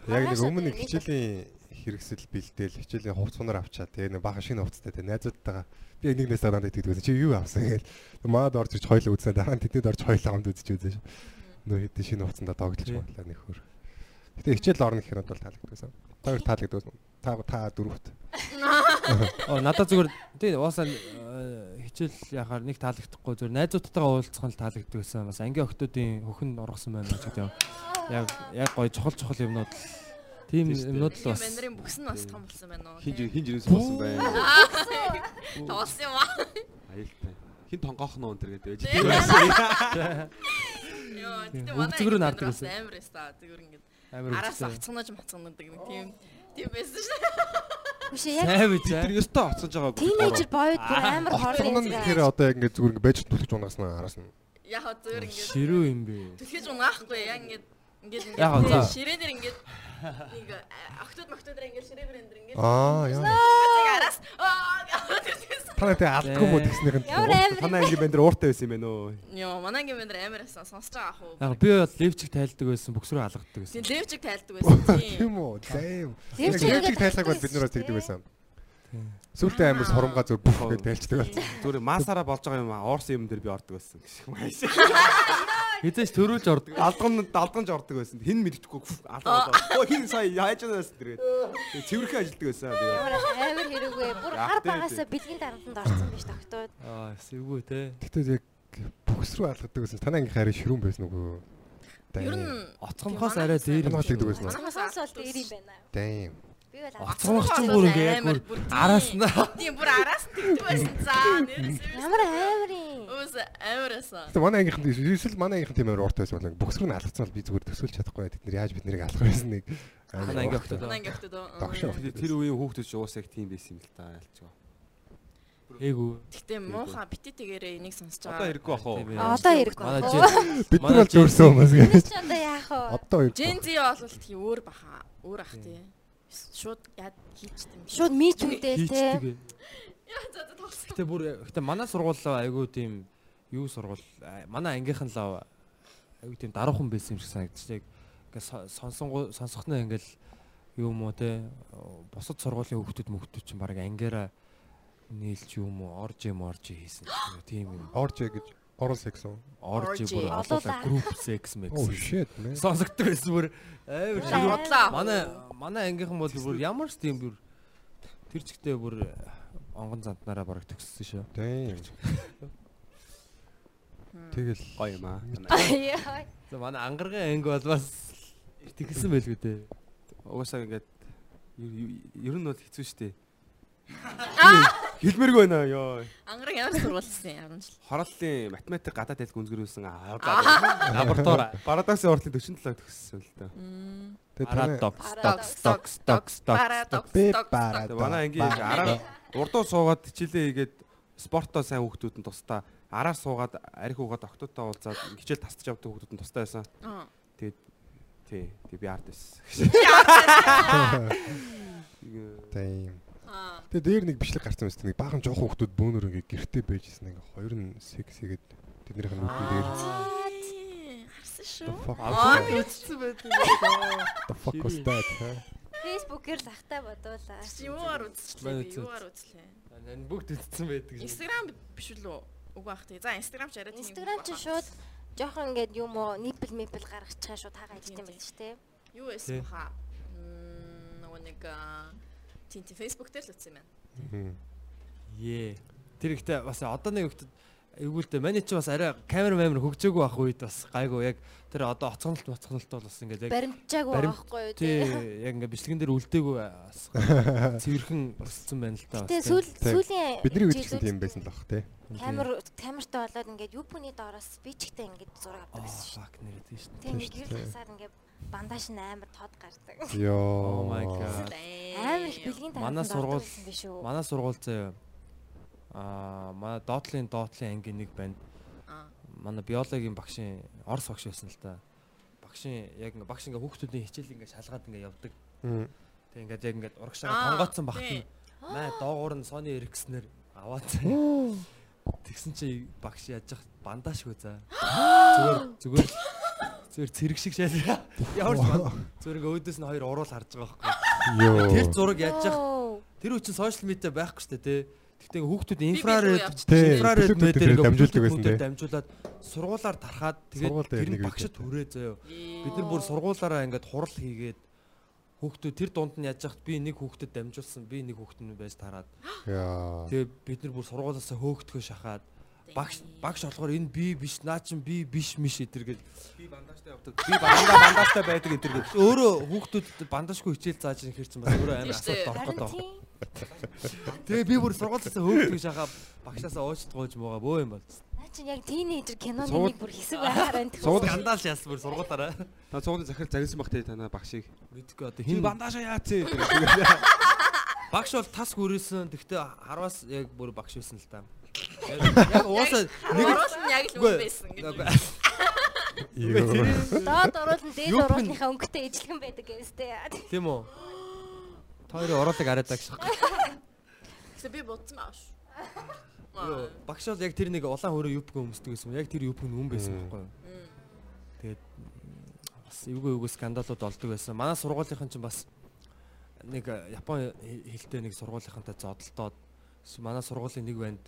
Яг нэг өмнө хичээлийн хэрэгсэл бэлдээл хичээлийн хувц сунаар авчаа тэгээ нэг баха шинэ хувцтай тэгээ найзуудтайгаа би нэг нэсээ надад тэгдэг байсан. Чи юу авсан гээл. Маад орж ирж хоёлоо үзсэн дараа нь тэдэд орж хоёлоо хамт үзэж үзэж. Нөө хэдэн шинэ хувцсандаа тоглож байлаа нэг хөр. Гэтэ хичээл орно гэхээр бол таалагддаг байсан. Та хоёр таалагддаг байсан. Та та дөрөвт. Оо надад зүгээр тий уусаа э, хичээл яхаар нэг таалагдахгүй зүгээр найзуудтайгаа уулзах нь таалагддаг байсан. Бас ангийн охтуудын хөхн ургасан байна гэж юм. Яг яг гоё чухал чухал юмнууд л тийм юмнууд л бас Бэндрийн бүкс нь бас том болсон байна уу? Хин тий. хин жирээс болсон байна. Тоглосон юм аа. Аюултай. Хин тонгоох нөө энэ гэдэг. Байсан. Йоо, тэгтээ манай нардаг бас байсан. амар эста. Зүгээр ингээд араас үстэй. авцганаж мацганадаг нэг тийм тийм байсан шүү. Биш яг Тэр ёстой оцсож байгаа. тинейжер боёд бүр амар хорлын Хорлон гэхээр одоо яг ингээд зүгээр ингээд байж түлхэж унагаснаа араас нь. Яг зүгээр ингээд Ширүү юм бэ. түлхэж унаахгүй яг ингээд ингээд ингээд за. ширээнэр ингээд нэг октод моктодэр ингээд ширээ брэндэр ингээд Аа яа. араас аа гэсэн. Та надад алдгүй мó тэгснийх нь. Танаа анги бендэр ууртай байсан юм байна уу? Йоо, манай ангийн бэндэр амар эсэн сонсож байгаа уу. Яг би бол левчиг тайлдаг байсан, бөксрөө алгадаг байсан. Тийм левчиг тайлдаг байсан тийм. Тийм үү. Займ. Левчиг тайлхаг бол бид нараас тэгдэг байсан. Сүлдээ амир сурамгаа зүр бүх гэж тайлчдаг байсан. Зүгээр масаараа болж байгаа юм аа. Орсон юм дээр би ордог байсан. Хэзээ ч төрүүлж ордог. Алдган алдганж ордог байсан. Хин мэддэхгүй алдгаа. Оо хин сая яаж байгаа тэгээд. Цэвэрхэн ажилдаг байсан. Амар хэрэггүй. Бүр тий, багасаа бэлгийн дарамтанд орсон биш тогтоод. Аа, эсвгүй те. Гэтэ яг бүкс рүү алгадаг байсан. Танаа анги харин ширүүн байсан уу? Ер нь Оцгонхоос арай дээр юм. Байсан. Манайхаас бол дээр юм байна. Дэм. Би бол ч бүр ингээ яг бүр араас нь Тийм бүр араас тэгдэг байсан. За нэрээс ямар амар юм. Өөс амар эсэн. Гэтэ манай ангийнхан эсвэл манай ангийнхан тийм амар урт байсан бол рүү нь алгацсан бол би зүгээр төсөөлж чадахгүй. Тэд нэр яаж бид нэрийг алгах байсан нэг. Манай анги охтод. Манай анги өгтөд. Догшоо. тэр үеийн хүүхдүүд ч уусаа их тийм байсан юм л та ялчгаа. Ээгүү. Гэтэ муухай бити тэгээрээ энийг сонсож Одоо байгаа. хэрэггүй бах уу? Тийм Одоо хэрэг Манай байна. жин- Бид нар бол дөрсөн хүмүүс гэж. одоо яах вэ? Одоо юу? Gen Z бол тийм өөр баха. Өөр ах тий. Шууд яд хийчтэй юм. Шууд мич үдээ те. Яа за за тоглосон. Гэтэ бүр гэтэ манай сургууль айгуу тийм юу сургууль манай ангийнхан л айгуу тийм даруухан байсан юм шиг санагдчих. Ингээ сонсон сонсохноо ингээл юу юм уу те бусад сургуулийн хүүхдүүд мөхтүүд чинь баг ангиараа нийлж юм уу орж юм орж хийсэн тийм юм. Орж гэж oral sex уу? Орж бүр олуулаа group sex mix. Oh shit. Сонсогддог байсан бүр амар шиг. бодлоо. Манай манай ангийнхан бол бүр ямар ч тийм бүр тэр чигтээ бүр онгон зантнараа бараг төгссөн шүү. Damn. Тэгэл Гоё юм аа. За манай ангаргийн анги бол бас тэгсэн байлгүй дээ. Угаасаа ингээд ер- нь бол хэцүү шттэ. Хэлмэргүй байна ёо. Ангарын ямар сургуулсан ямар жил. Хорооллын математик гадаад хэлг үнсгэрүүлсэн лаборатори. Парадоксын уртлын 47 төгссөн л доо. Парадокс, Парадокс, докс, докс, докс, докс. Парадокс. Би докс, парадокс. Тэгээ манай ангийн араа урдуу суугаад хичээлээ хийгээд спортоо сайн хүүхдүүд нь тусдаа араа суугаад арх уугаад октодтой уулзаад хичээл тасч явдаг хүүхдүүд нь тусдаа байсан. Аа. Тий. Тий би арт байсан. Damn. Аа. Тэгээ дээр нэг бичлэг гарсан байсан. Нэг баахан жоох хүүхдүүд бөөнөр ингээ гэрте байжсэн ингээ хоёр нь секс хийгээд тэднийх нь нүдэн дээр Тий, the шүү. Аа, үзсэн байдаг. the fuck was that? Фэйсбүүкээр лахтай бодуулаа. Чи юугаар үзчихлээ? Юугаар үзлээ? Энэ бүгд үзсэн байдаг шүү. Instagram биш үү? Үгүй бах тий. За Instagram ч арай тийм. Инстаграм чи шууд жоохон ингээд юм уу нипл мипл гаргачихаа шууд хагаа ичтэй байл ч те. юу Тий. эсэх хаа. Мм нөгөө нэг аа, тийм тийм Facebook дээр л үзсэн юм байна. Ее. Тэр ихтэй бас одоо нэг ихтэй эвгүүлдэ маний чи бас арай камер мамер хөгжөөгүй байх үед бас гайгүй яг тэр одоо оцгоналт моцгоналт бол бас ингээд яг Баримтжаагүй баримт- байхгүй юу тий яг ингээд бичлэгэн дээр үлдээгүй бас цэвэрхэн болсон байна л та. тий. сүүл Тий. сүүлийн Бидний үед ч тийм байсан л баг тий. камер камертай болоод ингээд юпуны доороос спичтэй ингээд зураг авдаг гэсэн шүү. fuck нэрээ тийм шүү. Нэг шүү гэр дээ. хасаад ингээд бандаж нь амар тод гардаг. Йоо. Oh my god. Амар их бэлгийн Манай тараханд сургууль-? Манай сургууль заяа аа манай доотлын доотлын анги нэг байна. Аа. Манай биологийн багшийн орс багш байсан л та. Багшийн яг ингээ багш ингээ хүүхдүүдийн хичээл ингээ шалгаад ингээ явдаг. Мм. Тэг ингээд яг ингээд урагшаа Аа, тонгооцсон багт нь маа доогуур нь Sony Ericsson-ээр аваад тэгсэн чи багш яаж яах бандажгүй за. Зүгээр зүгээр зүгээр цэрэг шиг шал. Ямар ч. Зүгээр ингээ өөдөөс нь хоёр уруул харж байгаа байхгүй. Тэр зураг яаж яах Оо. Тэр үчин сошиал медиа байхгүй шүү дээ тий. Гэхдээ хүүхдүүд инфраред инфраред бүлэг медиа дээр ингээ дамжуулдаг байсан тий. дамжуулаад сургуулаар тархаад тэгээд тэр нь багшд хүрээ заяа. Бид нар бүр сургуулаараа ингээд хурал хийгээд хүүхдүүд тэр дунд нь яаж яхад би нэг хүүхдэд дамжуулсан би нэг хүүхд нь байж тараад Яа. тэгээ бид нар бүр сургуулаасаа хөөгдгөө шахаад багш багш болохоор энэ би биш наа чин би биш миш эдэр гэж Би бандажтай явдаг. Би бандаа бандажтай байдаг энэ төр гэж. өөрөө хүүхдүүдэд бандажгүй хичээл зааж ирэх хэрэг чинь бас өөрөө амар Тийм асуудал орох гэдэг. тийм. Тэгээ би бүр сургуулаасаа хөөгдгөө шахаа багшаасаа уучдгооч муугаа бөө юм бол. Наа чинь яг тийнейжер киноны нэг бүр хэсэг байхаар байна. Сууд- Скандал шаалс бүр сургуулаараа. Та цууны захирал зарилсан баг тий танаа багшийг. Мэдгүй одоо Хин бандажаа яац. багш бол тас хүрээсэн. Тэгтээ харвас яг бүр багш байсан л та. Яг уусаа нэг Оруулал нь яг л Үгүй. байсан гэж. Йоо. Доод оруулан дээд Юу гэн- оруулныхаа өнгөтэй ижлэгэн байдаг гэстэй. тийм үү. Тойроо оруулаг арайдаг шах. Тэгсэн би бодсон. Юу, Багш бол яг тэр нэг улаан хөрөө юпг өмсдөг гэсэн. Яг тэр юпг нь үн байсан байхгүй юу? Тэгээд бас эвгүй эвгүй скандалууд олдог байсан. Манай сургуулийнхан ч бас нэг э, Японы хэ- хэлтэй нэг сургуулийнхантай зодолтоод манай сургуулийн нэг банд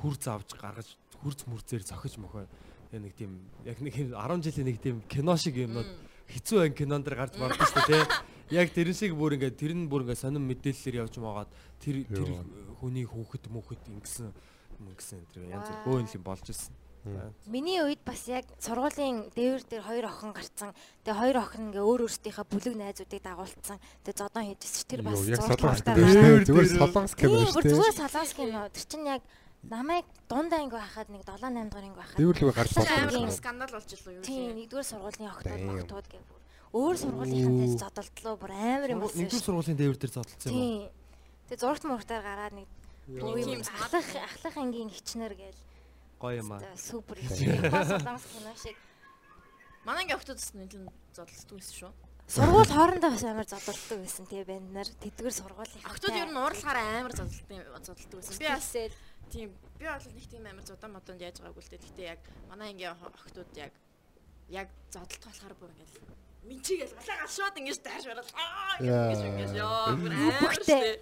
хүрц авч гаргаж хүрц мүрцээр зохиж мохоо яг нэг тийм яг нэг юм 10 жилийн нэг тийм кино шиг юмнууд хэцүү ан кинон дэр гарч мардаг шүү дээ. Яг тэрэн шиг бүр ингээд тэр нь бүр ингээд сонирн мэдээллээр явж магаад тэр тэр хүний хүүхэд мөхөд ингэсэн ингэсэн тэр янз бүр юм болж ирсэн. Миний үед бас яг сургуулийн дээвэр дээр хоёр охин гарцсан. Тэгээ хоёр охин ингээ өөр өөрсдийнхээ бүлэг найзуудыг дагуулсан. Тэгээ зодон хийжсэн чи тэр бас дээ. Зүгээр солонгос кино шүү дээ. зүгээр солонгос кино. Тэр чинь яг намайг дунд анги байхад нэг 7 8 дугаар анги байхад. Дээвэрлэгээ гарч Бас болсон скандал болж илүү юу Тийм, юм. нэгдүгээр сургуулийн охтууд мохтууд бүр өөр сургуулийнхантай зодолтлоо бүр амар юм болсон. Нэгдүгээр сургуулийн дээвэр дээр зодтолсон юм уу? Тэгээ зурагт мурагтаар гараад нэг юм ахлах ахлах ангийн хичнэр гээл Гоё юм аа. супер хичнээн. Солонгос кино шиг. Манай ингээ октодс нэлээд зодтолдог байсан шүү. Сургууль хоорондоо бас амар зодтолдог байсан тий банд нар. Тэдгэр сургуулийн Октод ер нь уурлахаар амар зодтолдог зодтолдог байсан. Би бас тийм би бол нэг тийм амар зудаан модонд яаж байгаагүй л дээ. Гэхдээ яг манай ингээ октод яг яг зодтолт болохоор бүр ингээл минчигээл галаа галшууд ингэж дайрч барал аа ингэж ингэж ёо бүр штэ.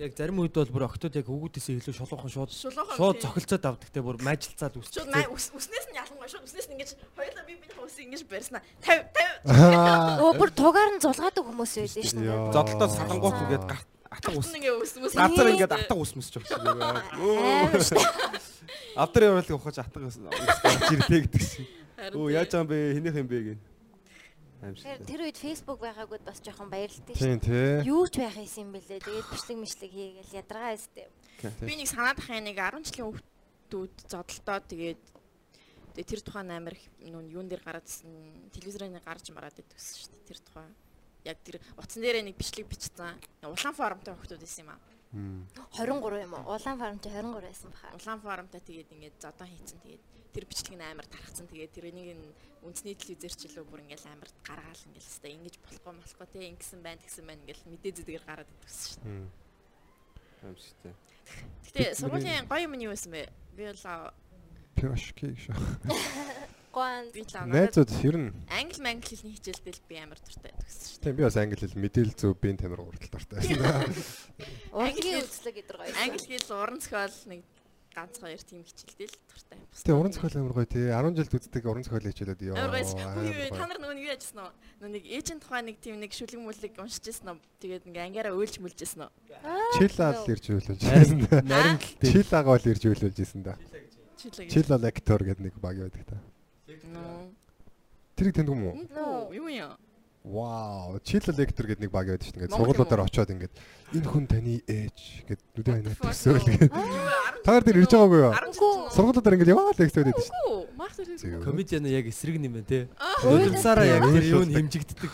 Яг зарим үед бол бүр октод яг өгүүдээсээ илүү шулуухан шууд шууд цохилцоод авдаг те бүр мажилцаад Шууд үсчих. маа ус- уснээс нь ялангуяа шууд уснээс нь ингэж хоёулаа би биний усыг ингэж барьснаа 50 50 өө бүр тугаар нь зулгаадаг хүмүүс байдсан шүү дээ. Зодлоо салангуут ингээд гат атга ус. Газар ингээд атга ус. Амар шүү. Авдар яваал ухаж атга ус гарч ирлээ гэдэг шиг. Өө яаж юм бэ? Хинийх юм бэ гин. Аим шиг. Тэгэхээр тэр үед Facebook байгаагүйд бас жоохон баярлалтай шүү. Тийм тий. Юу ч байх юм бэлээ. Тэгээд бичлэг мишлэг хийгээл ядаргаа өстэй. Би нэг санаад ахын нэг 10 жилийн хүүхдүүд зодолтоо тэгээд тэр тухайн амир нүн юун дээр гараадсэн телевизэрээр гарч мараад идвэсэн шүү дээ тэр тухайн яг тэр утсан дээрээ нэг бичлэг бичсэн улаан форумтай хүүхдүүд байсан юм аа 23 юм уу? Улаан фармч 23 байсан баха. улаан форумтай тэгээд ингээд зодоо хийцэн тэгээд тэр бичлэг нь амар тархацсан тэгээд тэрнийг нь үндэсний телевизэр ч илүү бүр ингээд амар гаргаал ингээд л хэвээр ингэж болохгүй болохгүй те ингэсэн байна тэгсэн байна ингээд мэдээ зэдгээр гараад идвэсэн шүү дээ тий. Гэтэ сургуулийн гоё юм нь юу байсан бэ би бол Пёшки шүү. Гоан би л аа, надад Найзууд ер нь англи мангли хэлний хичээлдэл би амар дуртай төгссөн шүү тийм би бас англи хэл мэдээлэл зөв биеийн тамир урдтал дуртай байсан. урлагийн үзлэг гэдэг гоё. Англи хэл уран зохиол нэг ганц хоёр тийм хичээлдэл дуртай. Тийм уран зохиол амар гоё тий. 10 жилд үздэг уран зохиол хичээлүүд ёо. Амар гоё. та нар нөгөө нэг юу яжсан уу? Нөгөө нэг ээжийн тухайн нэг тийм нэг шүлэг мүлэг уншижсэн уу? Тэгээд ингээ ангиараа өөлж мүлжсэн үү? Чилал ирж үйлүүлж Харин байсан. наримтлалтэй. Чилагаа бол ирж үйлүүлж байсан да. Чилал актер гэдэг нэг баг байдаг та. Тэрийг тэнд юм уу? Юу юм? Вау, Чилал актер гэдэг нэг баг байдаг шүү дээ. Ингээд сургуулиудаар уу? очиод ингээд энэ хүн таны ээж гэд нүдэн ханаа төсөөл гээд. Та нар тэр ирж байгаагүй юу? Сургуулиудаар ингээд яваа л актер байдаг шүү. Мах тэр. Зөө. Комедиан яг эсрэг юм байна те. Нулимсаараа яг тэр юу хэмжигддэг.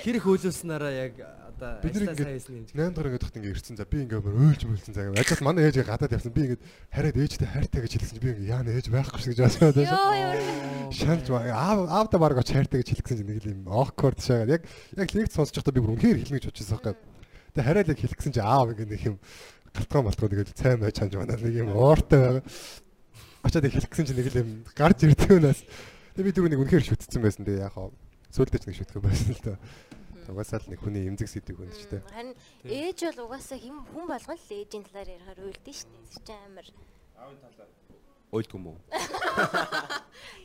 Хэрэг хөөлүүлснараа яг одоо ингээд сайн хийсэн юм. 8 дахь ингээд тахт ингээд ирсэн за би ингээд мөр өөлж мөлсөн ингээд ажаас манай ээжээ гадаад явсан. Би ингээд хараад ээжтэй хайртай гэж хэлсэн би ингээд яана ээж байхгүй шүү гэж бодсон тийм Йоо ёо. шанж аав аавда баг оч хайртай гэж хэлсэн чи нэг л юм awkward шагаад. Яг яг лекц сонсож байхдаа би бүр үнэхээр хэлнэ гэж бодчихсон байхгүй. Тэгээ хараад яг хэлсэн чи аав ингээд нэг юм галтгоо малтгоо тэгээд цай май чанж байна. Нэг юм ууртай байгаа очоод яг хэлсэн чи нэг л юм гарч ирдэг өнөөс тэгээ би түрүү нэг үнэхээр шүтцсэн байсан. Тэгээ яг хаа сүулдэж нэг шүтгэн байсан л та угаасаа л нэг хүний эмзэг сэдвийг хүнд ч тийм Харин ээж бол угаасаа хэм хүн болгон л ээжийн талаар ярихаар уйлдэн шүү дээ. Тэр чинь амар. Ойлдгүй юм уу?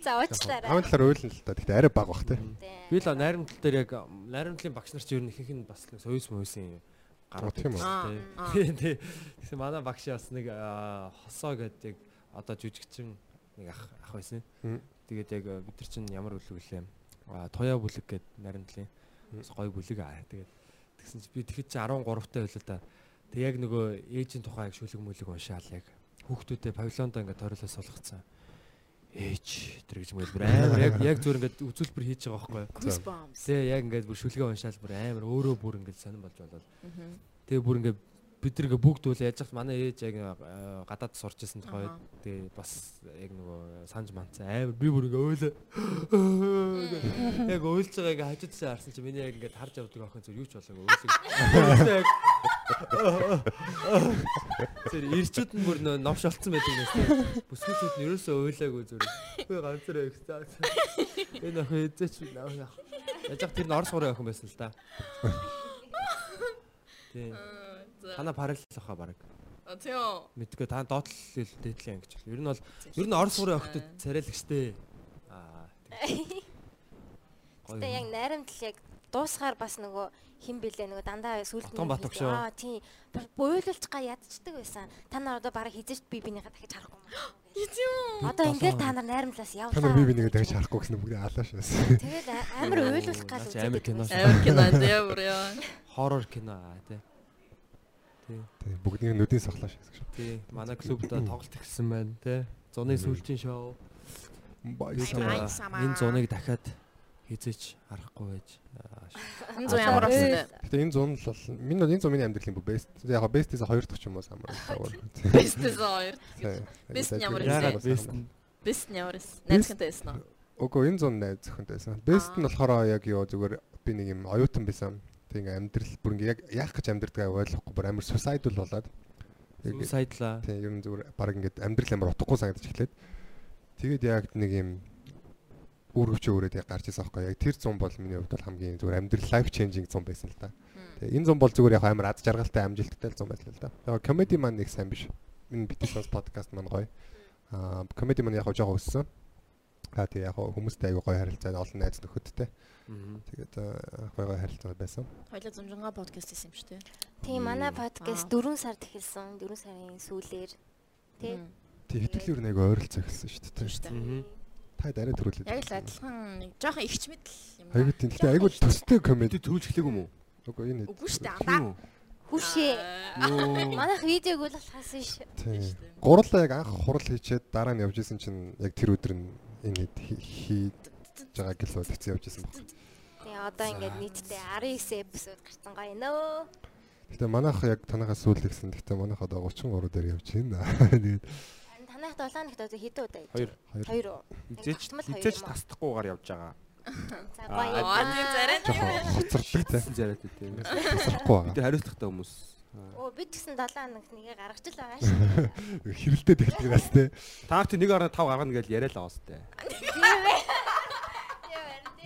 За уучлаарай. аавын талаар уйлна л та гэхдээ арай баг бах тийм Би л найрамдал дээр яг найрамдлын багш нар ч ер нь ихэнх нь бас соёс мөсөн гарууд Оо, тийм үү? Аа, тий. аа. Тий, тий. Тэгсэн манай багш бас нэг хосоо гэдэг одоо жүжигчин нэг ах ах байсан. Тэгээд яг э, бид нар чинь ямар бүлэг лээ. Туяа бүлэг гэдэг найрамдлын бас гоё бүлэг аа. Тэгээд тэгсэн чи би тэгэхэд чи 13 таа байлаа да. Тэг яг нөгөө ээжийн тухай яг шүлэг мүлэг уншаал яг хүүхдүүдэд павильондоо ингээд тойролоо сулгацсан. Ээж тэр гэж мэл бүр амар яг яг зүгээр ингээд үзүүлбэр хийж байгаа байхгүй юу? Тэгээ яг ингээд бүр шүлгээ уншаал бүр амар өөрөө бүр ингээд сонирн болж болоод. Тэгээ бүр ингээд бид нэг бүгд үл яаж хат манай ээж яг э, гадаад сурч исэн тухай Аха. тэгээ бас яг нөгөө санаж манцсан амар би бүр ингээ ойлоо яг ойлж байгаа ингээ хажууд цаа харсан чи миний яг ингээ харж явдаг охин зүр юу ч болоогүй яг тэр ирчүүд нь бүр нөө новш олцсон байдаг нэс бүсгүүчүүд нь ерөөсөө ойлаагүй зүр. Би ганцаараа их цаа. Энэ охин эзэч яах. Яаж тэр нь орос сурын охин байсан л да тий Аа, за. Тана параллел баха баг. А, Тийм. Мэдгүй та доотлол дээдлийн анги ч. Ер нь бол ер нь орос сурын охтод царайлагчтэй. Аа. Гэтэ яг найрамдал яг дуусгаар бас нөгөө хин бэлээ нөгөө дандаа сүлд өгшөө. Аа тийм. Буйлуулж га ядчдаг байсан. Та нар одоо бараг хизэж би бинийхээ дахиж харахгүй юм. Тийм. Одоо ингээл та нар найрамдлаас явлаа. та нар би би нэгэ дахиж харахгүй гэсэн бүгд алааш байсан Тэгээд а- амар уйлуулах гал Наач амар кино. Амар кино тийм бүр яа. Хоррор кино аа тий. Тий. Тийм, бүгдийн нүдийн сахлааш байсан шүү Тий. Манай клубд тоглолт ихсэн байна тий. Зуны сүүлчийн шоу. Энэ зуныг дахиад хизээч харахгүй байж. Энэ зүүн ямар болсон бэ? Гэтэ энэ зун л бол миний бол энэ зун миний амьдралын бүх best. Яг best-ээс хоёр дахь ч юм уу самар. Бестээс хоёр. Best нь ямар байсан? бест нь Бест ямар байсан? Найзхантай байсан уу? Үгүй энэ зун найз зөвхөнтэй байсан. Best нь болохоор яг юу зүгээр би нэг юм оюутан байсан. Ингээм амьдрал бүр ингээ яг яах гэж амьдрдгаа ойлгохгүй бүр амар suicidal болоод. Сайдлаа. тийм ер нь зүгээр баг ингээд амьдрал амар утгагүй санагдаж эхлээд. Тэгээд яг нэг юм үүргэвч өөрөөд яг гарч ирсэн байхгүй яг тэр зам бол миний хувьд бол хамгийн зүгээр амьдрал life changing зам байсан л та. Тэгээ энэ зам бол зүгээр яг амар аз жаргалтай амжилттай зам байсан л да. Яг comedy man нэг сайн биш. Энэ битээс подкаст маань гоё. Аа comedy man яг жоохон өссөн. Аа тэгээ яг хүмүүстэй аягүй гоё харилцаа олон найз нөхөдтэй. Тэгээд аа, гоё гоё харилцаа байсан. Хоёлаа зумжингаа подкаст хийсэн юм шүү дээ. Тийм манай подкаст 4 сард эхэлсэн. 4 сарын сүүлээр тий. Тэг хэтэл юу нэг ойролцоо эхэлсэн шүү дээ. шүү дээ. Мгм. Та дараа төрүүлээд. Яг л адилхан нэг жоохон ихч мэдл юм Аягүй тийм. Гэтэ аягүй төстэй. Бид төрүүлж эхлэх юм уу? Үгүй энэ. Үгүй шүү дээ. Үү? Хүшээ. Манайх видеог үл болохоос ш. Тийм. Гурлаа яг анх хурал хийчээд дараа нь явж исэн чинь яг тэр өдөр нь энэ хийж байгаа гэл бодгцэн явж исэн баг. Тэгээ одоо ингээд нийтдээ 19 эпизод гарсан гоё нөө. Гэтэ манайх яг танахаас сүүл гэсэн. Гэтэ манайх одоо 33 дээр явж байна. Тэгээд танайх 7 нагт одоо хэдэн удаа явж Хоёр. байна? Хоёр уу? Хизээч Тогтмол хоёр хизээч тасдахгүйгээр явж байгаа. За гоё. Аа зарай. хоцордог те. Зарайтай тийм. Тасрахгүй Бид байгаа. хариуцлагатай хүмүүс. Оо бид гэсэн 7 нагт нэгэ гаргаж л байгаа ш. Хэрэлдээд эхэлдэг бас те. Та нарт 1.5 гаргана гэж яриа л аваас тээ. Тийм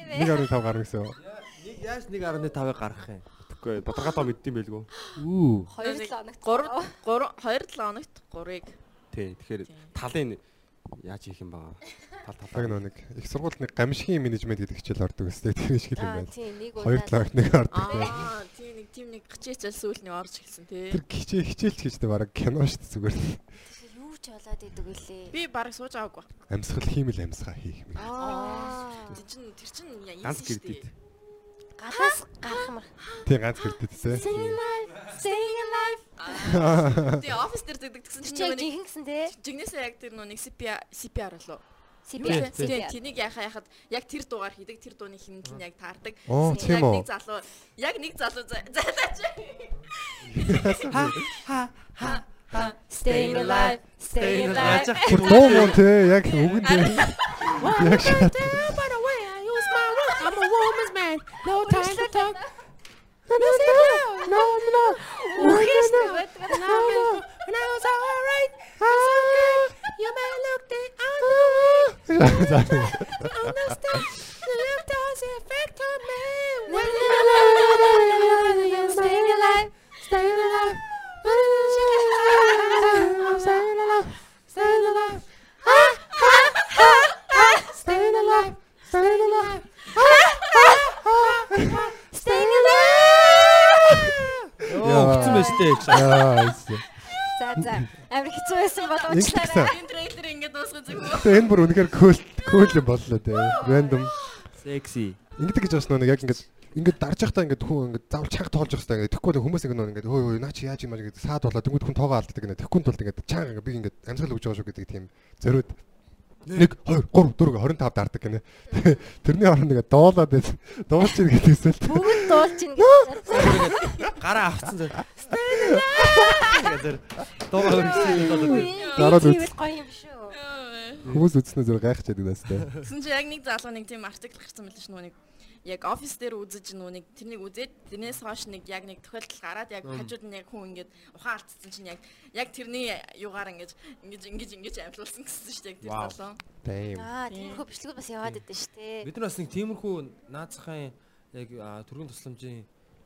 ээ. 1.5 гарна гэсэн. Нэг яаж 1.5-ыг гаргах юм? Тэгэхгүй бодоргатоо мэддэм байлгүй. Үү. 2 7 нагт. 3 3 2 7 хоногт 3-ыг Тий. Тэгэхээр талын яаж хийх юм баа? Тал нөө нэг их сургуульд нэг гамшигын менежмент гэдэг хичээл ордог өстэй тэр шиг юм Аа байна. тийм нэг Хоёр удаа. талаар нэг ордог. Аа тийм нэг тийм нэг гिचээчэл сүүл нь орж эхэлсэн тий. Тэр хичээл хичээлч гэжтэй бараг кино шүү дээ зүгээр. Юу ч болоод идэг үлээ. Би бараг сууж аваагүй. Амьсгал хиймэл амьсгаа хийх юм. Аа. Тэр чин тэр чин ийсэн шүү дээ. Гадаас гарах мар. Тийм ганц гэрдэд те. Sing life, sing life. Тэгээ офис дээр зэгдэг гэсэн Чи чинь яг жинхэнэ гэсэн те. жигнэсээ яг тэр нэг CPR CPR болоо. CPR. Тийм тэнийг яхаа яхад яг тэр дуугаар хийдэг тэр дууны хэмнэл нь яг таардаг. Яг нэг залуу яг нэг залуу за- зайлаач. Staying alive, staying alive. Бүр дуу мөн те яг үгэн те. Яг шат. No no no. Үхээс нь байдаг. And I was alright. You may look the understand. The love does affect on me. Staying alive, staying alive. Staying alive. Staying alive. Staying alive. Staying alive. Йоо, хэцүү байж тээ. Яа. За за. Амар хэцүү байсан бол уучлаарай. Энэ трейлер ингээд дуусгаж байгаа. Тэгээ энэ бүр үнэхээр кул кул юм боллоо те. Random. Секси. Ингэдэг гэж бас нөө нэг яг ингээд ингээд дарж явахдаа ингээд хүн ингээд заавал чанга тоолж явах хэрэгтэй ингээд тэгэхгүй л хүмүүс ингээд ингээд хөөе хөөе наа чи яаж юм аа гэдэг саад болоо тэнгууд хүн тоогоо алддаг ингээд тэгэхгүй тулд ингээд чанга ингээд би ингээд амьсгал өгж байгаа шүү гэдэг тийм зориуд 1 2 3 4 25 дардаг гинэ. Тэрний оронд ингээд дуулаад байт. Дуулж ийн гэдэг эсвэл Бүгд дуулж ин гэж. Гараа авцсан зэрэг. Газар дуугаа хөргсөн болоод Дараад Тийм үз. л гоё юм шүү. хүмүүс үзснээр яадаг нас те. Тэгсэн чи яг нэг залуу нэг тийм артикл гарсан байл ш нь нэг яг офис дээр үзэж нүү нэг тэрнийг үзээд тэрнээс хойш нэг яг нэг тохиолдол гараад яг хажууд нь яг хүн ингээд ухаан алдсан чинь яг яг тэрний югаар ингэж ингэж ингэж ингэж амлуулсан гэсэн шүү дээ яг тэр. Damn. Аа, тиймэрхүү бичлэгүүд бас яваад идэв шүү дээ. бид нар бас нэг тиймэрхүү наацхан яг төргийн тусламжийн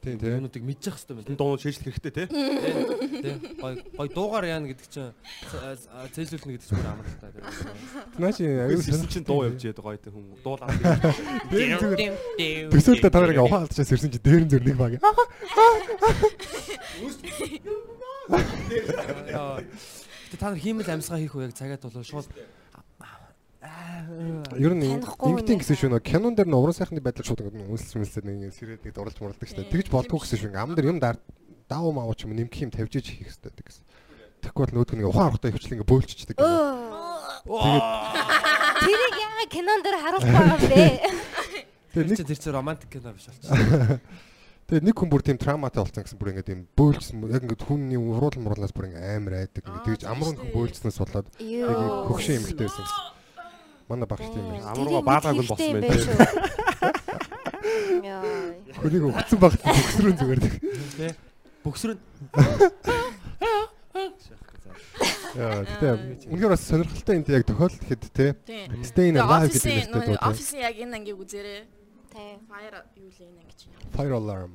Тийм тийм. юмнуудыг мэдчих хэвээр байна. Энэ дуу шийдлэх хэрэгтэй те. Тэ гой гой дуугаар яана гэдэг чинь цэжлүүлнэ гэдэг чинь бүр амар та. Наачи аюу Аюу сан сэрсэн чинь дуу явж гоё те хүн дуулаад. Төсөөлтө та нарыг ухаан алдчихсан ирсэн чи дээр нь зөр нэг баг. Тэ та нар хиймэл амьсгаа хийх үү яг цагаад болоо шууд Ер нь ингэдэг гэсэн шүү нөө кинон дээр нь уран сайхны байдал шууд ингэ үнсэлж мүсэлж нэг сэрээд нэг дурлж муралдаг шүү дээ. Тэгж болдгоо гэсэн шүү. Ам дээр юм даа даав маа ч юм нэмэх юм тавьж иж хийх хэрэгтэй гэсэн. Тэгэхгүй бол нөөдг нэг ухаан урахтай хөвчлэн ингэ бөөлччихдэг. Өө. Тэрийг яагаад кинон дээр харуулах байгаа юм бэ? Тэгээ нэг чинь романтик кино биш болчих. тэгээ нэг хүн бүр тийм травматай болсон гэсэн бүр ингээд юм бөөлжсөн яг ингээд хүний уруул муруулаас бүр ингээд амар айдаг ингээд тэгж амрын хүн бөөлжснөөс болоод яг хөгшин эмэгтэй байсан гэсэн. Манай багш тийм Байн. байсан. Амрууга баалгаагүй болсон байх. Яа. Хүнийг өгцөн багт хөгсрүүн зүгээр. Тэ. Бөксрөн. Яа тэгээ үнэхээр бас сонирхолтой энэ яг тохиолдолд те Тийм. Stay in alive гэдэг нэртэй дуу те. офисын яг энэ ангийг үзээрэй. Тийм. Fire юу л энэ анги чинь. Fire alarm.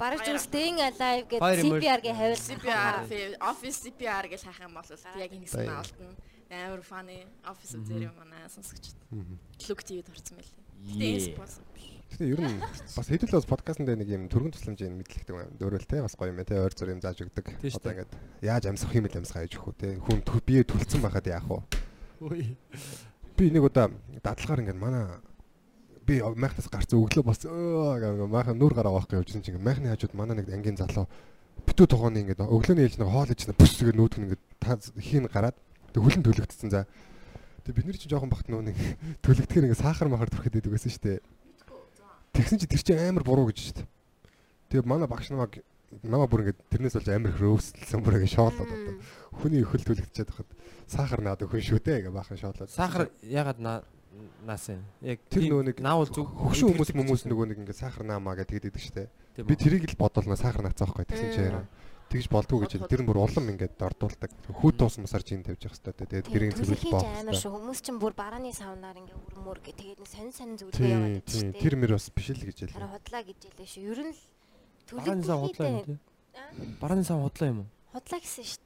Бараг зүг staying alive гэдэг. CPR-гийн хавилсан. CPR, office CPR гэж хайх юм бол яг Тийм. ингэсэн алдна. Амар funny office үзээрэй манай сонсогчд. Look TV-д орсон байлээ. Тийм спонсор. Гэтэ ер нь бас хэдүүл бас подкастт нэг юм төргөн тусламжийн мэдлэгтэй байна. Дөөрөл те бас гоё юм те ойр зүр юм зааж өгдөг. Одоо ингээд яаж амьсгах юм бэл амьсгаа яаж өгөх үү те. Хүн бие түлцсэн байхад яах вэ? Би нэг удаа дадлагаар ингээд манай би майхнаас гарц өглөө бас гэх майхан нүр гараа гэж явжсэн чинь майхны хажууд манай нэг ангийн залуу битүү тогооны ингээд өглөөний ээлж нэг хоол ич нэг бүс тэгээд нүүдг нь ингээд та хийн гараад тэг хүлэн төлөгдсөн за. Тэг бид нар чинь жоохон бахт нөө нэг төлөгдөхээр ингээд сахар махар төрөхөд идэг байсан шүү дээ. Тэгсэн чи тэр чинь амар буруу гэж шүү дээ. Тэгээ манай багш намайг намаа бүр ингээд тэрнээс болж амар их рөөсөлсөн бүр ингээд шоолоод одоо хүний өхөл төлөгдөж байхад сахар наад өхөн шүү дээ гэж баахан шоолоод. Сахар ягаад наа наас юм. Яг Тэр нөгөө нэг наавал зүг хөгшин хүмүүс хүмүүс нөгөө нэг ингээд сахар наамаа гэдэг идэг штэ. Би тэрийг л бодолно сахар наацаах байхгүй тэгсэн чи яараа. Тэгж болдгоо гэж тэр нь бүр улам ингээд дордуулдаг. Хүүт туус мусар жин тавьж явах хэрэгтэй. Тэгээд тэрийг цэвэрлж боох амар шүү. Хүмүүс чинь бүр барааны савнаар ингээ өрмөр гэ тэгээд сонин сонин зүйлээ яваад тийм тэр мөр бас биш л гэж ялээ. худлаа гэж ялээ шүү. Ер нь л Барааны сав худлаа юм тий. Барааны сав худлаа юм уу? Худлаа гэсэн шүү.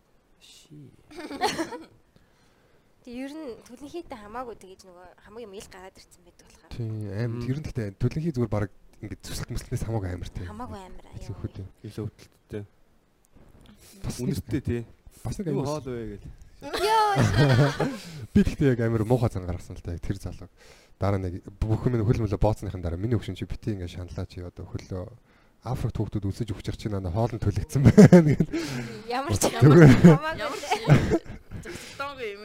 Тэг ер нь төлөнхийдээ хамаагүй тэгэж нөгөө хамгийн юм ил гараад ирсэн байдаг болохоор Тийм аим тэр нь гэхдээ төлөнхий зүгээр баг ингээд зүсэлт мүслэнээс хамаагүй амар тийм. хамаагүй амар юм. Илүү өвдөлттэй. Үнэртэй тий. бас нэг амар хоол вэ гэл. Йоо. би гэхдээ яг амар муухай зан гаргасан л та яг тэр залуу. Дараа нэг бүх юм хөл мөлө бооцсныхан дараа миний өгшин чи бити ингээд шаналаа чи одоо хөлөө Африкт хүүхдүүд үсэж өгч чинь надад хоолн төлөгдсөн байна гэдэг. Ямар ч. Ямар ч зөвхөн юм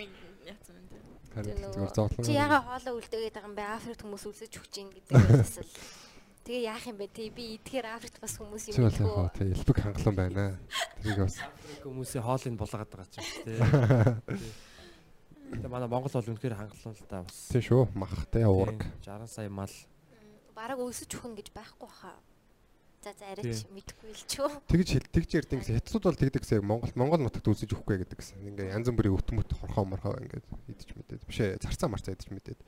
яцсан юм. Чи яга хоолоо үлдээгээд байгаа юм бэ? Африкт хүмүүс үлсэж өгч ийн гэдэг байсаа л. Тэгээ яах юм бэ? Тий би идэхээр Африкт бас хүмүүс юм яг хоо тий элбэг хангалуун байна. Тэрийг бас Хүмүүсийн хоолыг болгоод байгаа ч юм тий. Тэгээ манай Монгол бол үнэхээр хангалуун л та бас. тий шүү мах тий уураг. 60 сая мал. бараг өсөж өгнө гэж байхгүй хаа. За за арайч мэдгүй л ч юу. Тэгж хэл тэгж ярьдаг гэсэн хятадууд бол тэгдэг гэсэн Монгол Монгол нутагт үсэж өгөхгүй гэдэг гэсэн. Ингээ янз бүрийн өт мөт хорхоо морхоо ингээд идэж мэдээд. Биш ээ зарцаа марцаа идэж мэдээд.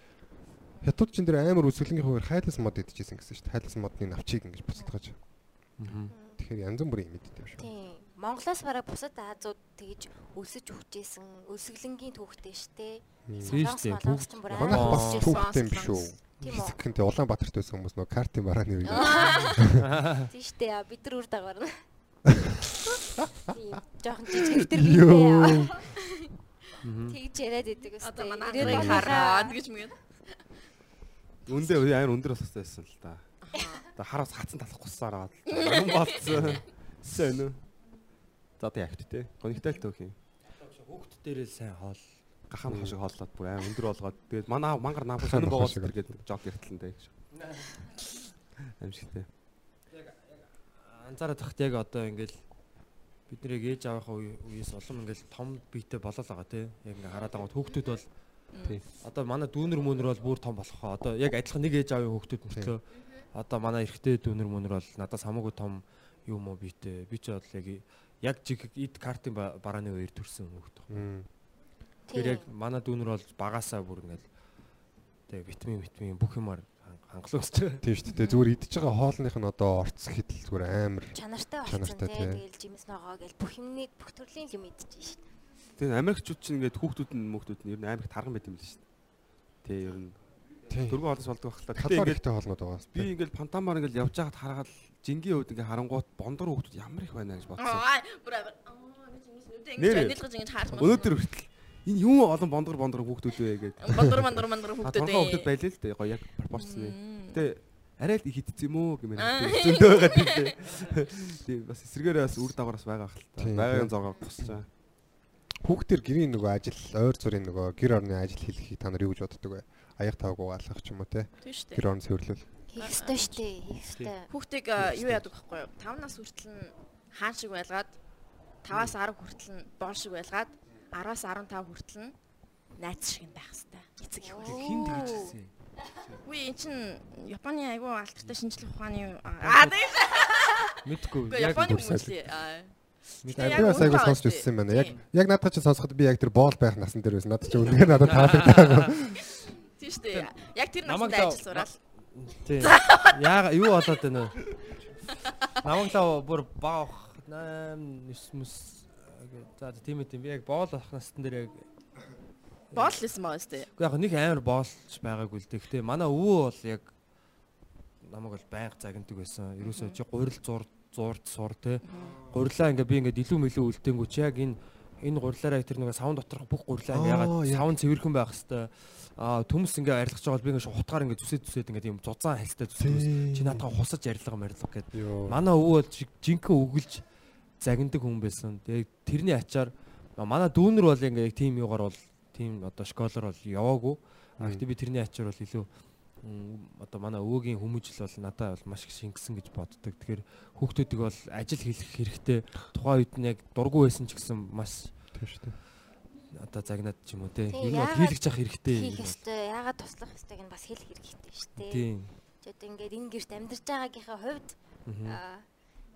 Хятад чин дээр амар үсгэлэнгийн хуваар хайлас мод идчихсэн гэсэн шүү дээ. Хайлас модны навчийг ингэж буцалгаж. Тэгэхээр янз бүрийн юм иддэг юм шүү. Тийм. Монголоос бараг бусад Азууд тэгж өсөж өгчээсэн өсгөлэнгийн түүхтэй штэ. Солонгос шүү дээ. молонгос ч бүр амар бас түүхтэй юм биш үү? Тийм үү? Хэсэгтээ Улаанбаатарт байсан хүмүүс нөө картын барааны үе. Тийм штэ бид нар үр дагавар нь. Тийм. Жохон жижиг Йоо. бийтэй. Тэгж яриад идэг өстэй. Одоо манай хараад гэж мэгэн. Үндэ амар өндөр бас байсан л да. Одоо хараас хатсан талах гуссаар аваад. Юм болцсон. Сэн үү? За одоо ягт те. Гонигтай л төөх юм. Хүүхд дээрээ сайн хоол. Гахаан хошиг хооллоод бүр амар өндөр болгоод тэгээд манай мангар наамх сонир боогоос хошиг. тэгээд жог яртлантай гэж. Амжигтэй. Анзаараад тахт яг одоо ингээл бид нэрийг ээж аваахаа үе- үеэс улам ингээл том биетэй болоод байгаа тий. Яг ингээ хараад байгаа хүүхдүүд бол. Одоо манай дүүнер мөнөр бол бүр том болох хаа. Одоо яг адилхан нэг ээж аавын хүүхдүүд мөртлөө одоо манай эрэгтэй дүүнер мөнөр бол надаас хамаагүй том юм уу биетэй. Би ч бол яг яг жиг ид картын ба- барааны үеэр төрсэн хүүхд. Тэгэхээр яг манай дүүнер бол багасаа бүр ингээл тэгээ витамин витамин бүх юмар хангалуун өсч. Тийм шүү дээ. Зүгээр идж байгаа хоолных нь одоо орц хідэл зүгээр амар чанартай болсон Чанартай, тий. тий. Тэгэл жимс ногоо гэл бүх юмний бүх төрлийн юм идэж шít. Тэгээд Америкчууд чинь ингээд хүүхдүүд нь мөхтүүд нь ер нь Америк тарган байт юм л шүү дээ. Тэ ер нь дөрвөн хоолоос болдог калори ингээд ихтэй хоолнууд байгаа би ингээд пантамаар ингээд явж байгаад хараад жингийн үед ингээд харангуут бондор хүүхдүүд ямар их байна гэж бодсон. Аа бүр аа гэж ингэж нүдэ ингэж Нэр. адилгаж ингэж хаарч Өнөөдөр хүртэл энэ юу олон бондор бондор хүүхдүүд вэ гэдэг. бандар бандар А хүүхдүүд торгоо хүүхдүүд байлээ л дээ. Гоё яг пропорцны. Гэтэ арай л их идсэн юм уу гэмээр зөндөө байгаа тийм. Тийм бас эсрэгээрээ бас үр дагавар бас байгаа хэл та. Тийм. зогоо тусч байгаа. Хүүхдэр гэрийн нөгөө ажил, ойр зүрийн нөгөө гэр орны ажил хийхийг та нар юу гэж боддог вэ? Аяг тавг угаалгах ч юм уу те. Гэр орн цэвэрлэл. Хийх ёстой шүү дээ. Хийх ёстой. Хүүхдийг юу яадаг вэ? 5 нас хүртэл нь хаан шиг байлгаад 5-аас 10 хүртэл нь боол шиг байлгаад 10-аас 15 хүртэл нь найз шиг байх хэвээр. Эцэг их үү. Хин тэгж хэлсэн. Үгүй эн чин Японы айгүй алдартай шинжлэх ухааны аа тийм Мэдгүй. Яг Японы хүмүүс лээ. Бас айгуу сонсч байгаа өссөн юм байна. Яг яг надад ч сонсоход би яг тэр боол байх насан дээр байсан. Надад ч үнэхээр надад таалагдаа. Тийм шүү дээ. Яг тэр насанд ажил сураал. Тийм. Яага юу болоод байна вэ? Намаглаа бүр баах 8 9 мөс за тийм ээ тийм би яг боол авах настан дээр яг Боол лсэн маа шүү дээ. яг нэг амар боолч байгаагүй л дээ. Гэтэ манай өвөө бол яг намайг бол байнга загнадаг байсан. Ерөөсөө чи гурил зур зурд сур те. Гурилаа ингээ би ингээ илүү мэлүү үлдэнгүү чи яг энэ энэ гурилаараа тэр нэг савн доторх бүх гурилаа ингээ Аа, ягаад яг. савн цэвэрхэн байх хэвээр аа төмс ингээ арилгаж байгаа бол би ингээ хутгаар ингээ зүсэд зүсэд ингээ тийм зузаан хальтаа зүсэд чи наатаа хусаж арилга марилга гэдэг. Йоо. Манай өвөө бол жинхэнэ өгөлж загнадаг хүн байсан. Тэгээ тэрний ачаар а, манай дүүнер бол ингээ тийм юугаар бол тийм одоо школоор бол яваагүй. А гэтээ би тэрний ачаар бол илүү одоо манай өвөөгийн хүмүүжил бол надад бол маш их шингэсэн гэж боддог. Тэгэхээр хүүхдүүдийг бол ажил хийх хэрэгтэй. Тухайн үед нь яг дургүй байсан ч гэсэн маш Тийм шүү дээ. одоо загнаад ч юм уу те. Тийм, Ер нь бол хийлгэж явах хэрэгтэй. Хийх ёстой. Яагаад туслах ёстойг нь бас хэлэх хэрэгтэй шүү дээ. Тийм. Одоо ингээд энэ гэрт амьдарч байгаагийнхаа хувьд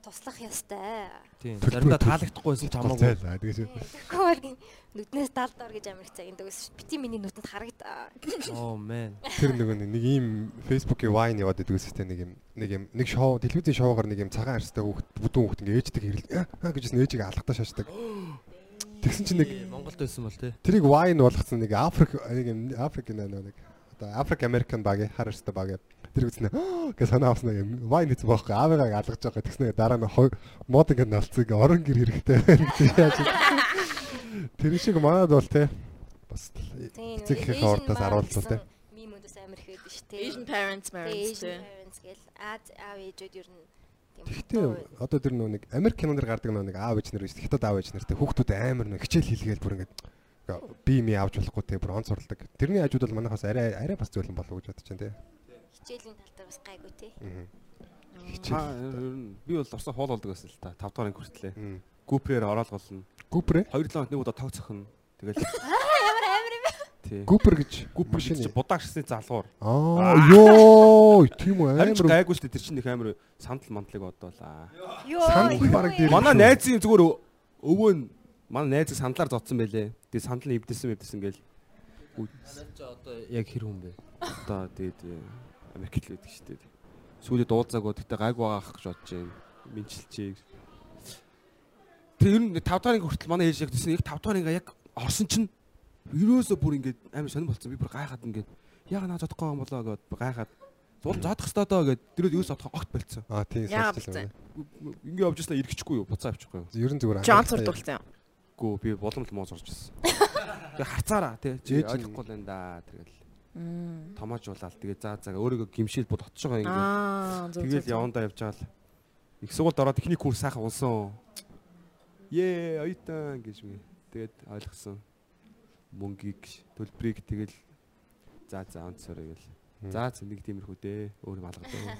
туслах ёстой. Тийм. Заримдаа төлбөр. таалагдахгүй байсан ч хамаагүй. Тэгэж. Тэгэхгүй бол нүднээс далдаар гэж амирх цагийндаг ус. Бити миний нүдэнд харагдаа. Оо man. Тэр нөгөө нэг ийм Facebook-ийн wine яваад идэг үстэй нэг юм нэг юм нэг шоу телевизийн шоугаар нэг юм цагаан арьстай хүүхд бүдүүн хүүхд ингээ ээждэг хэрэл аа гэжсэн ээжийг алгатаа шаашдаг. Тэгсэн чинь нэг Монголд байсан бол те. тэрийг wine болгоцсон нэг Африк нэг Африк нэ нэг одоо Африк Американ баг хар арьстай баг тэр үзнэ гэж санаа авснаа юм wine хийсэн байхгүй аавыгаа алгаж байгаа тэгснэ дараа нь мод ингээ налцыг орон гэр хэрэгтэй яаж Тэр шиг манад бол те бас эцэг эхийн урдаас аруулсан те. Мимүүдээс амирх байдаг шүү дээ. Asian parents parents гэл Аз аав ээжүүд ер нь тийм Гэхдээ одоо тэр нөө нэг Америк кинонэр гардаг нөө нэг аав ээж нар биш хятад аав ээж нартай хүүхдүүд амар нөө хичээл хийлгээл бүр ингээд би ми авч болохгүй те бүр онц суралдаг. Тэрний хажууд бол манайхаас арай арай бас зөөлөн болов уу гэж бодож байна те. Хичээлийн тал дээр бас гайгүй тий. Нь би бол орсон хоол болдог байсан л та 5 дахь анги хүртлээ. Гүпрээр ороод голно. Гүпрэ? 2 7 хоног нэг удаа тог цохно. Тэгэл Ямар амир юм бэ? тий. Гүпэр гэж Гүпр гэж чи будаа шсны залгуур. Аа ёо тийм үү Харин ч амар. гайгүй шүү дээ тэр чинь их амар сандал мандлыг бодоолаа. Сандал бараг дээр- Манай найзын зүгээр өвөө нь манай найзыг сандлаар зодсон байлээ. Тэгээ сандал нь эвдсэн эвдсэн гээл Чи одоо яг хэр хүн бэ? одоо тэгээд Америкт л байдаг шүү дээ. Сүүлд дуулзаагүй тэгтээ гайгүй байгаа ах гэж бодож байна. Минчилчээ. Тэр ер нь 5 дахь хүртэл манай яг тийсэн яг 5 дахь анги яг орсон чинь ерөөсөө бүр ингээд амар сонир болцсон. Би бүр гайхаад ингээд яга наа зодохгүй юм болоо гэд гайхаад зуул зодох хэвээр доо гэд тэрөөд юу зодох огт болцсон. Аа тийм сонсчихсан. Ингээ явж яснаа ирэхчихгүй юу? Буцаа авчихгүй юу? Ер нь зүгээр Жон сурдуулсан. Гүү би боломж муу зурж байсан. Тэгээ харцаараа тий чи Ээж нь- ойлгохгүй л энэ да тэгэл. Томоожуулаад тэгээ заа заа өөрийгөө гимшил бод отож байгаа зөв. тэгэл явандаа явж байгаа л их сургуульд ороод техник курс сайхан унсан. Ее ойтан гэж ми тэгээд ойлгосон. Мөнгийг төлбөрийг тэгэл заа заа онцорой гэл. За нэг тиймэрхүү дээ өөр юм алгадаа.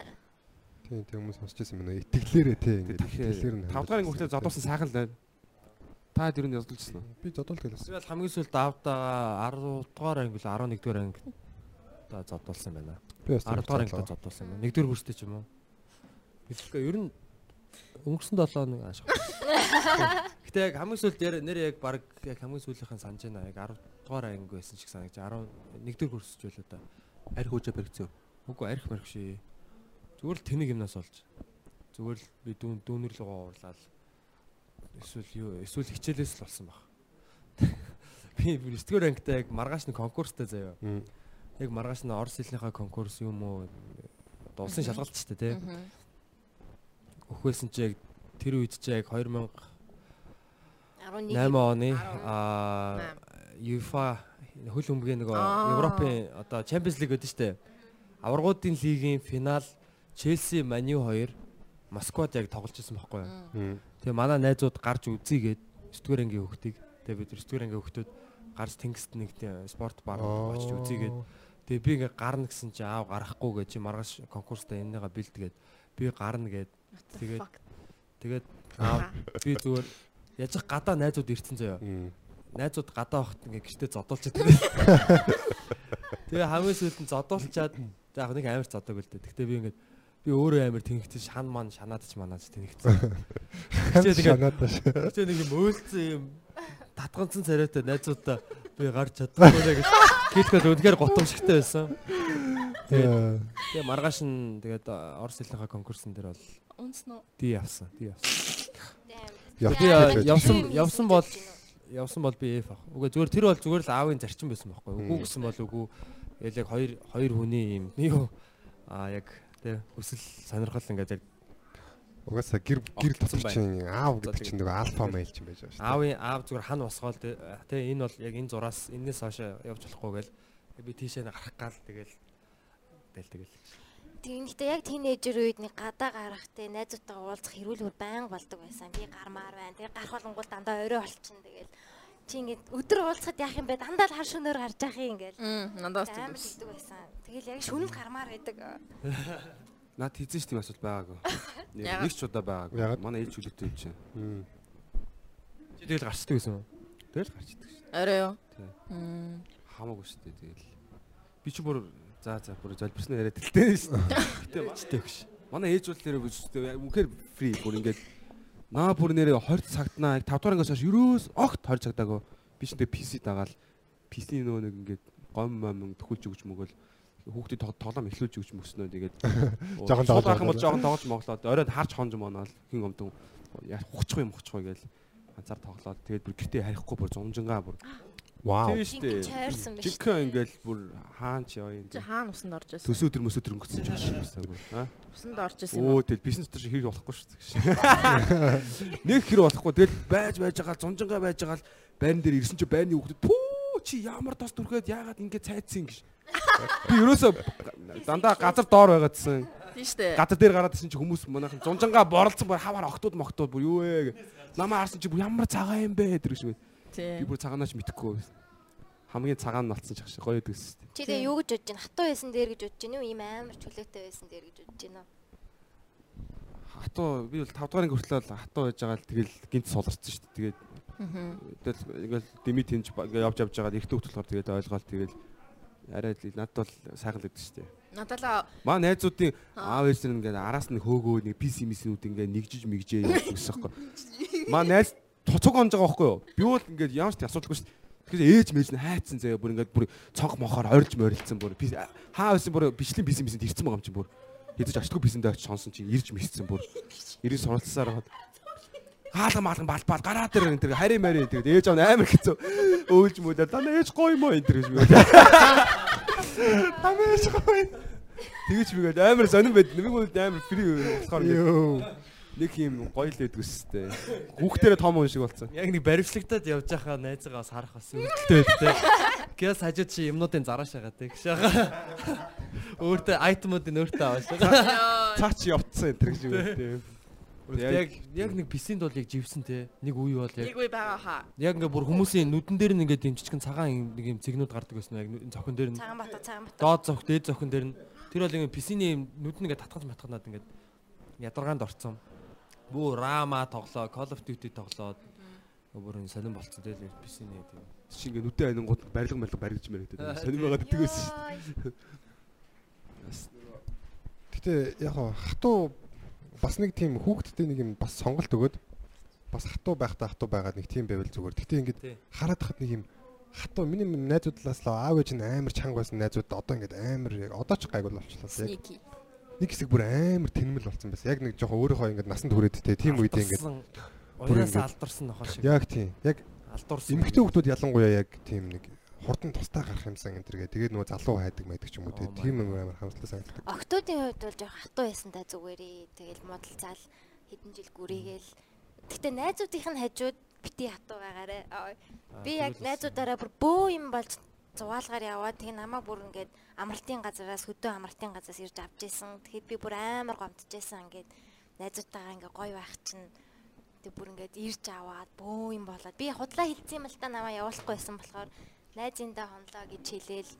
Тийм тийм хүмүүс сонсчихсан юм байна. Итгэлээрээ ингээд Тэгэхээр итгэлээр нь. 5 дахь хүртэл зодуулсан сайхан л байна. Та тэр нь ядуулчихсан уу? Би зодуулт гэлээс. Би бол хамгийн сүүлд давтаага 10 дугаар анги л 11 дугаар анги та зодуулсан байна. Би бас 10 дугаар ангид зодуулсан байна. 1 дугаар хүртэл ч юм уу. Билгээ ер нь өнгөрсөн 7 хоног аашиг. Гэтэ яг хамгийн сүүлд яар нэр яг баг яг хамгийн сүүлийнхэн санаж байна. Яг 10 дугаар анги байсан шиг санагч 11 дугаар хүрсэж байлаа да. Арх хөжөө баригцсан. Үгүй арх марх шээ. Зүгээр л тэнэг юмнаас олж. Зүгээр л би дүүн дүүнэр л уурлаад эсвэл юу эсвэл хичээлээс л болсон баг. Би 9 дугаар ангитай яг маргааш нэг конкурстай заяа. Яг маргааш нь орос хэлнийхээ конкурс юм уу? Одоо улсын шалгалт ч тий. Өхөөсөн чи яг тэр үед чи яг 2008 11 оны аа UEFA хөл өмгийн нөгөө. Европын одоо Champions League гэдэг штэ. Аваргуудын лигийн финал Челси, Маню хоёр Москвад яг тоглож ирсэн байхгүй юу? Тэгээ манай найзууд гарч үзьгээд 9 дугаар ангийн хөхтийг тэгээ бид 9 дугаар ангийн хөхтүүд гарч тэнгист нэг тийм спорт бар очиж үзьгээд Тэгээ би ингээ гарна гэсэн чи аав гарахгүй гэж чи маргааш конкурста энэгээ бэлдгээд би гарна гэд Тэгээд- тэгээд аав би зүгээр яж гадаа найзууд ирсэн заяа. Найзууд гадаа хахт ингээ гэртээ зодуулчихад. Тэгээ хамгийн сүүлд нь зодуулчаад яг нэг амар зодог л дээ. Гэхдээ би ингээ би өөрөө амар тэнхсэн шан ман шанаад ч манаач тэнхсэн. Тэгээд ингээ Шанаад тааш. тэгээ нэг юм өөлцсөн юм татганцсан царайтай найзуудаа би гарч чадахгүй гэж хэлэхэд үнэхээр готомшигтай байсан. Тэгээд тэгээ маргааш нь тэгээд орос хэлнийхаа конкурсын дээр бол Үнснө. ди явсан. Ди явсан. Явсан явсан бол явсан бол би F ах. Үгүй зүгээр тэр бол зүгээр л аавын зарчим байсан байхгүй. Үгүй гэсэн бол үгүй. Яг хоёр хоёр хүний юм. Юу аа яг тэ хүсэл сонирхол ингээд яг Угаасаа гэр гэр дотор чинь аав гэдэг чинь нөгөө альфа мейл чинь байж байгаа шүү. дээ. аавын аав зүгээр хан босгоол тэ энэ бол яг энэ зураас энэс хойш явж болохгүй гэл би тийшээ гарах гал тэгэл тэгэл тэгэл. Тэгэхдээ яг тийнейжер үед нэг гадаа гарахтай найзуудтайгаа уулзах хэрүүлбэр байнга болдог байсан. Би гармаар байна. Тэгээ гарах болонгууд дандаа орой болчихно. Тэгэл чи ингээд өдөр уулзахад яах юм бэ? Дандаа л хар шөнөөр гарч яах юм ингээл. Амар тийм. хэлдэг байсан. Тэгэл яг шүнэл гармаар байдаг. Наад хийсэн ч тийм асуудал байгаагүй. Нэг ч удаа байгаагүй. Манай ээж хүлээтэй юм чинь. Чи тэгэл гарчдаг гэсэн үү? Тэгэл гарч идэг шүү. Орой юу? Тий. Хамаагүй шүү дээ тэгэл. Би чи бүр за за бүр залбирсан яриад тэлтэй шүү дээ. Гэтэ Чтэй гэж. манай ээж бол нэрээ үстэй үнэхээр фри бүр ингээд наа бүр нэрээ 20 цагтнаа 5 дугаар ангиас хойш ерөөс огт 20 цагтаагүй би ч тэгээ PC дагаал PC нөгөө нэг ингээд гом мом төхүүлж өгч мөгөл хүүхдийн тоглоом эхлүүлж өгч мөснөө тэгээд сууд тоглож гарах юм бол жоохон тоглож моглоод оройд харж хонж моноол хин яа хуцчих юм хуцчих гээл ганцаар тоглоод тэгээд бүр гэртээ харихгүй бүр зунжингаа бүр Вау. тийм Жинхэнэ штэ чойрсон биш. жинхэнэ ингээл бүр хаан ч яа юм Чи хаана усанд орж байсан? төсөөдөр möсөөдөр өнгөцсөн ч шиг байсан бүр аа Усанд орж байсан юм. Өө тэгэл бизнес шиг хэрэг болохгүй шүү дээ. Нэг хэрэг болохгүй. Тэгэл байж байж байгаа зунжингаа байж байгаа л байран дээр ирсэн чи байрны хүүхдэд пүү чи ямар тос дүрхээд яагаад ингэ цайцсан гэж. Би ерөөсөө дандаа газар доор байгаадсэн. Тийм штэ. Газар дээр гараад ирсэн чи хүмүүс манайхан зунжингаа борлцсон бүр хаваар октод моктод бүр юу вэ гэ. Намаа харсан чи бүр ямар цагаан юм бэ тэр гэж. Би Тийм. бүр цагаанаач мэдэхгүй. Хамгийн цагаан нь болсон ч ах шиг гоё дээс. Чи тэгээ юу гэж бодож байна? Хатуу байсан дээр гэж бодож байна уу? Ийм амар чөлөөтэй байсан дээр гэж бодож байна уу? Хатуу би бол 5 дугаар анги хүртэл л хатуу байж байгаа л тэгэл гинт суларсан шүү дээ. Тэгээд. Тэгэл ингээл дими тэнж ингээ явж явж байгаа эртөө хөтлөхөр тэгээд ойлгоол тэгээд арай л надад бол сайхан л гэдэг шүү дээ. Надад л Маа найзуудын аав ээж нар ингээ араас нь хөөгөө нэг PC миснүүд ингээ нэгжиж мэгжээ гэсэн байхгүй. Маа найз туцуг онж байгаа байхгүй юу? Би бол ингээ ямар ч асуудалгүй шүү дээ. Тэгэхээр ээж мэж нь хайцсан заяа бүр ингээ бүр цонх мохоор орилж морилцсан бүр хаа байсан бүр бичлэн PC мисэнд ирсэн байгаа юм чинь бүр. Хэдэж очтгүй PC-ндээ очиж сонсон чинь ирж мисцсэн бүр. Ирэн суралцсаар хаад хаалга маалган балбал гараа дээр энэ тэр хари мари тэгээд ээж аав амар хэцүү. Өөлж мөлөө дана ээж гоё юм уу энэ тэр гэж би дана ээж гоё. Тэгэж би гээд амар сонирн байд. Нэг бол амар фри болохоор нэг юм гоё л байдг үстэй хүүхдэрээ том хүн шиг болсон. Яг нэг баримтлагтаад явж байхаа найзгаа бас харах бас өвдөлтөө байд те. Гэс хажууд чи юмнуудын зарааш байгаа те гэж байгаа. Өөртөө айтемуудын өөртөө аваад байгаа. цаа чи явцсан энэ тэр гэж би тийм Яг яг нэг писинд бол яг живсэн те. Нэг үе бол яг нэг үе байгаа хаа. яг ингээ бүр хүмүүсийн нүдэн дээр нь ингээ дэмжчихэн цагаан юм- нэг юм цэгнүүд гардаг байсан яг зохин дээр нь Цагаан бата, цагаан бата. доод зөх дээд зохин дээр нь тэр бол ингээ писиний юм нүд нь ингээ татгаж матгахнаад ингээ ядаргаанд орцсон. Бүү рама тоглоо, Call of Duty тоглоод бүр энэ сонирн болцсон те писиний тийм. чи ингээ нүдэн анингууд барилга барилга баригдж мэрэгдээд сонирм байгаад идэг байсан шүү Гэтэ яг хатуу бас нэг тийм хүүхдтэй нэг юм бас сонголт өгөөд бас хатуу байхдаа хатуу байгаад нэг тийм байвал зүгээр. Гэтэ ингээд хараад хахад нэг юм хатуу миний найзуудлаас л аав ээж нь амар чанга байсан найзууд одоо ингээд амар яг одоо ч гайгүй болчихлоо. Яг нэг хэсэг бүр амар тэнмэл болсон байсан. Яг нэг жоохон өөрийнхөө ингээд насанд хүрээд те тийм үед ингээд ингээд- алдарсан нохоо шиг. яг тийм яг Алдуурсан. эмэгтэй хүмүүс ялангуяа яг тийм нэг хурдан тустай гарах юмсан энэ төргээ. Тэгээд нөгөө залуу хайдаг майдаг ч юм уу тийм юм амар хамслаа санагддаг. Октодын хувьд бол жоох хатуу байсан да зүгээрээ. Тэгэл модалцаал хэдэн жил гүрийгээл. Гэтэ найзуудынх нь хажууд бити хатуу байгаарэ. Аа, Би яг найзуудаараа бүр бөө юм болж зугаалгаар яваад тэг намаа бүр ингээд амралтын газараас хөдөө амралтын газраас ирж авч исэн. Тэгэхэд би бүр амар гомдчихсэн ингээд найзуудтайгаа ингээд гоё байх чинь тэг бүр ингээд ирж аваад бөө юм болоод би худлаа хилцсэн юм л та намаа явуулахгүй байсан болохоор найзындаа хонлоо гэж хэлээл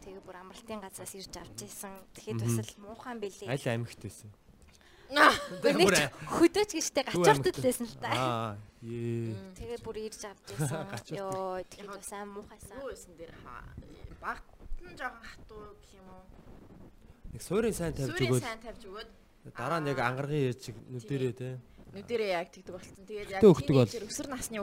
Тэгээ бүр амралтын газраас ирж авч исэн. Тэгэхэд бас л муухан билээ. Аль амьгт байсан. Нэг ч хөдөөж гэжтэй гачаартд лээсэн л та. Тэгээ бүр ирж авч. Гачаартд. Йоо тэгэхэд бас аим муухайсан. Юу байсан дээр багтан жоохон хатуу гэх юм уу? Нэг суурийн сайн тавьж Сүрийн өгöd сайн тавьж өгөөд дараа нь яг ангаргийн яаж нүдэрээ те. Нүдэрээ яг тэгдэг болцсон. Тэгээд яг тeenager өсвөр насны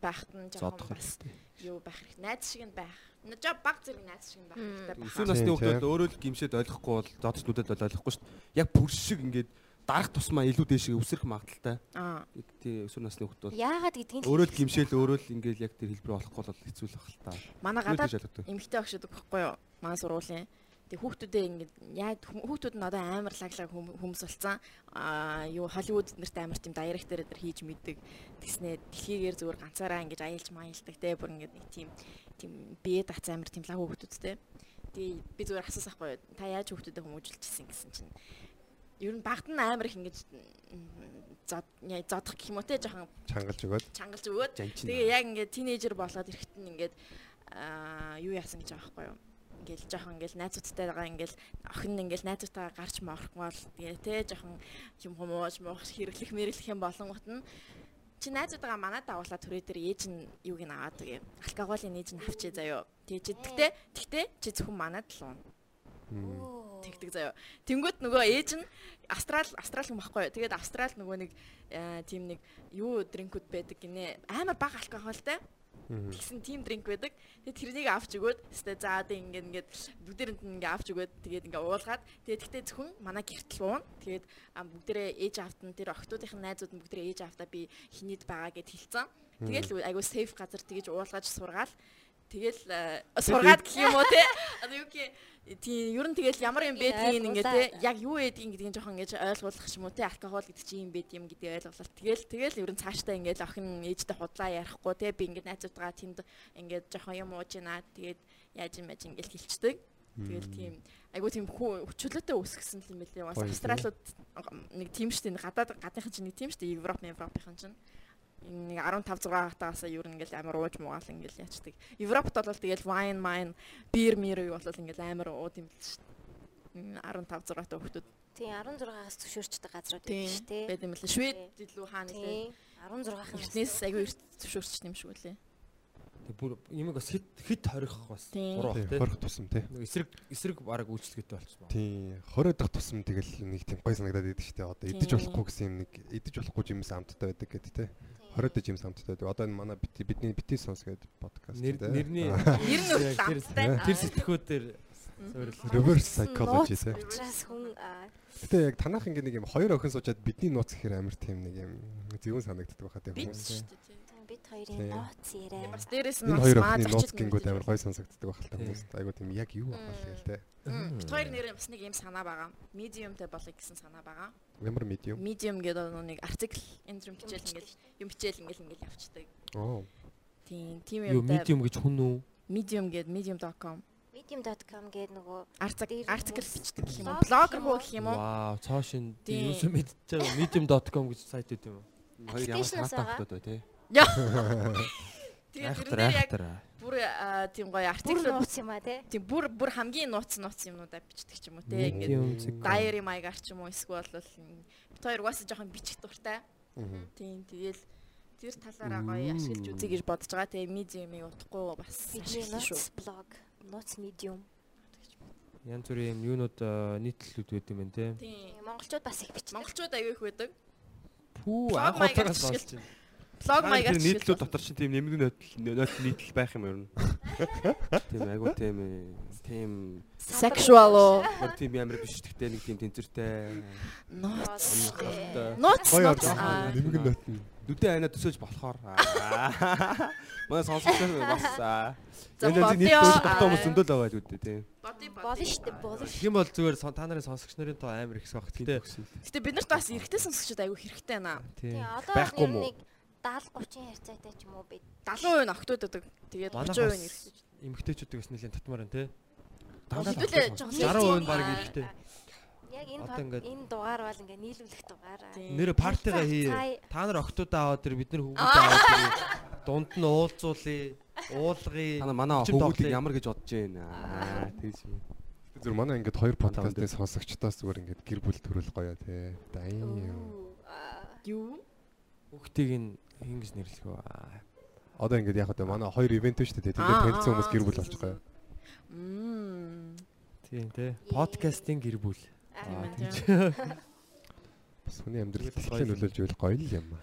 байхад нь жоохон бас юу байх хэрэгтэй. Найз шиг нь байх. Жаа баг зэрэг найз шиг нь байх хэрэгтэй. Өсвөр баха. насны Тийм, хүмүүс тийм. өөрөө л гимшээд ойлгохгүй бол зодч нүдэд бол ойлгохгүй шүү дээ. Яг пүрш шиг ингээд дарах тусмаа илүү дээшээ өсрөх магадaltaй. Аа. Тий өсвөр насны хүмүүс бол Яагаад гэдгийг өөрөө л гимшээл өөрөө л ингээд яг тэр хэлбэр болохгүй бол хэцүү л байх л та. Манай гадаад эмгтэй гэдэг байхгүй юу? Манай сургуулийн. Тэг хүүхдүүдээ ингээд яг хүүхдүүд нь одоо амар лаглаг хүм- хүмүүс болсон. Аа юу Холливуд нэрт амар тийм директор дээр хийж мэддэг. Тэснэ дэлхийгээр зүгээр ганцаараа ингээд аялж маялдаг те бүр ингээд нэг тийм тийм бие дац амар тийм лаг хүүхдүүдтэй. Тэгээ би зүгээр асуусан байхгүй? Та яаж хүүхдүүдэд хүмүүжүүлчихсэн гэсэн чинь ер нь багт нь амар их яа, зодох гэх юм уу те жоохон чангалж өгөөд чангалж өгөөд. Тэгээ яг ингээд тинейжер болоод ирэхэд нь ингээд аа юу яасан гэж байгаа байхгүй юу? Ингээл жоохон ингээл найзуудтайгаа ингээл охин ингээл найзуудтайгаа гарч морхмол тэгээ те жоохон юм хумууж муух хэрэглэх мэрэглэх юм болонгот нь чи найзуудаа манад давуулаад түрээ дээр ээж нь юуг нь аваад тэгээ алкоголын ээж нь авчээ заяо. Тэгээ чи тэгтээ тэгтээ чи зөвхөн манад л уу тэгдэг заяо. Тэнгүүт нөгөө ээж нь австрал австрал байхгүй юу. Тэгээд австрал нөгөө нэг э, тийм нэг юу дринкүүд байдаг гинэ. Амар бага алкоголтай. Тэгсэн тийм дринк байдаг. Тэгээд тэрнийг авч өгөөд өстэй за одоо ингээд ингээд бүгдээрэнд нь ингээд авч өгөөд тэгээд ингээд уулгаад тэгээд тэгтээ зөвхөн манай гэртэл уун. Тэгээд бүгдээрээ ээж автан тэр охтуудын найзууд нь бүгдээрээ ээж автаа би хинэд байгаа гэд хэлсэн. Тэгэл айгу сейф газар тэгэж уулгаж сургаал. Тэгэл э, сургаад гэх юм уу те. Одоо юу гэх тийм ер нь тэгэл ямар юм байдгийг ингээд те яг юу байдгийг гэдгийг жоохон ингэж ойлгуулах юм уу те алкогол гэдэг чинь юм байд юм гэдэг ойлголт. Тэгэл тэгэл ер нь цаашдаа ингээд охин ээжтэй худлаа ярихгүй те би ингээд найзуудгаа тэнд ингээд жоохон юм ууж ийна. Тэгээд яаж юм яаж ингээд хэлцдэг. Тэгэл тийм айгу тийм хүчлөөтэй үсгэсэн юм билээ. Бас Гоё, австралиуд нэг тийм штэ гадаад гадныхан чинь нэг тийм штэ Европ Европын чинь нэг 15 6 хатаасаа юу ингээл амар ууж муугаал ингээл яачдаг. Европт бол тэгэл wine mine beer мир юу бол ингээл амар ууд юм л шүү дээ. 15 6 та хүмүүс Тийм 16-аас зөвшөөрчдөг газрууд тийм байдаг шүү дээ. байд юм л Швед илүү хаана нэлээ. Тийм 16-аас Эртнээс айгүй эрт зөвшөөрч юм шиг үлээ. Тэг бүр юмэг бас хит хит хорих бас буруу Тийм, те. хорих тусам тий. Эсрэг эсрэг баг үйлчлэгтэй болчихсон. Тийм. 20 дахь тусам тэгэл нэг тийм гой санагдаад идэв штэ. Одоо идэж болохгүй гэсэн юм нэг идэж болохгүй юмс амттай байдаг гэдэг тий. 20 дахь юмс амттай байдаг. Одоо энэ манай бидний бити сонс гэдэг подкаст Нэр тий. нэрний Нэр нь өөр тэр- амттай. Тэр сэтгхүүд дээр суурилсан. reverse psychology тий. Учраас хүн аа, Гэтэ яг танах ингэ нэг юм хоёр охин суучаад бидний нууц гэхээр амар тийм нэг юм зөвөн санагддаг байхад тийм Бид шүү дээ. тийм. тийм бид хоёрын Тийм. нууц яриа. Бас дээрэс нь Энэ бас хоёр маа охины нууц гингүүд амар гой сонсогддог байх л та Тийм. хүмүүс. Айгуу тийм яг юу байх вэ тэгэл тий. байна. Бид хоёр нэр бас нэг юм санаа байгаа. Mediumтэй болъё гэсэн санаа байгаа. Ямар medium. Medium гэдэг нэг артикл энэ зам бичээл ингээл юм бичээл ингээл ингээл явчихдаг. Оо. Тийм, тийм Юу юмтай medium гэж хүн үү? medium гэдэг medium.com medium.com гэдэг нөгөө хүмүүс- бичдэг гэх юм уу? Блог Блогер юм уу? гэх юм уу? Вау, цоошин Тийм. юусэн мэдчихэж байгаа medium.com гэж сайт үү юм уу? Хоёр ямар хүмүүс бай тий. Тэгээд Айхтар тэрнээр яг. Бүр тийм гоё бүр артиклууд нууц юм а тий. тийм бүр бүр хамгийн нууц нууц юмнуудаа бичдэг ч юм уу те ингээд diary maigar ч юм уу эсвэл бол бит хоёр угаасаа жоохон бичих дуртай. Тийм тэгэл тэр талаараа гоё ашиглаж үзье гэж бодож байгаа. Тэгээ medium-ыг утахгүй бас нууц блог, нууц medium. Янз бүрийн юм юунууд нийтлэлүүд байд юм байна те. Тийм. Монголчууд бас их бичдэг. Монголчууд аягүй их байдаг. Пүү анх удаагаас сонсч байна. Манай маягаар нийтлүүд дотор чинь тийм нэмэг нөтөл нийтлэл байх юм ер нь. Тийм айгу тийм э, тийм sexual уу гэр тийм ямар биш гэхдээ нэг тийм тэнцвэртэй. нууц нууц нэмэг нь. Дүдээ айна төсөөж болохоор. Манай сонсогчдод бас энэ нийт тогтоо хүмүүс зөндөл байгаа л үүдээ тийм. Болно шүү дээ, болно. Тийм бол зүгээр та нарын сонсогч нарын тоо амар их сох. Гэтэ бид нарт бас эрэгтэй сонсогчдод аягүй хэрэгтэй наа. тийм. Байхгүй бол мó? Нэг 70 30 харьцаатай ч юм уу бид. 70% нь октод байдаг. Тэгээд Манайх 30% нь эрэгтэй. эмгтээчүүд бас нэлээд татмаар байна те. Хэдүүлээ жоохон 60% нь баг эрэгтэй. Яг энэ энэ дугаар бол ингээ нийлүүлэх дугаар. Нэр партигаа хий. Та нар октоудаа аваад тэр бид нар хүүхдүүдээ аваад тэр дунд нь уулзуулъя. уулгын Та нар манай тоглоё. ямар гэж бодож байна аа тэгж юм. Зүр манай ингээд хоёр подкастын сонсогчдоос зүгээр ингээд гэр бүл төрөл гоё тий. Дайм. Юу? хүүхдийг нь хин гэж нэрлэх үү? Одоо ингээд яг одоо манай хоёр ивент шүү дээ. Тэгээд танилцсан хүмүүс гэр бүл зүг, болчих гоё. Мм. Тийм тий. Подкастын гэр бүл. Аа, тийм. Бас хүний амьдрал гоё. нөлөөлж ивэл гоё л юм аа.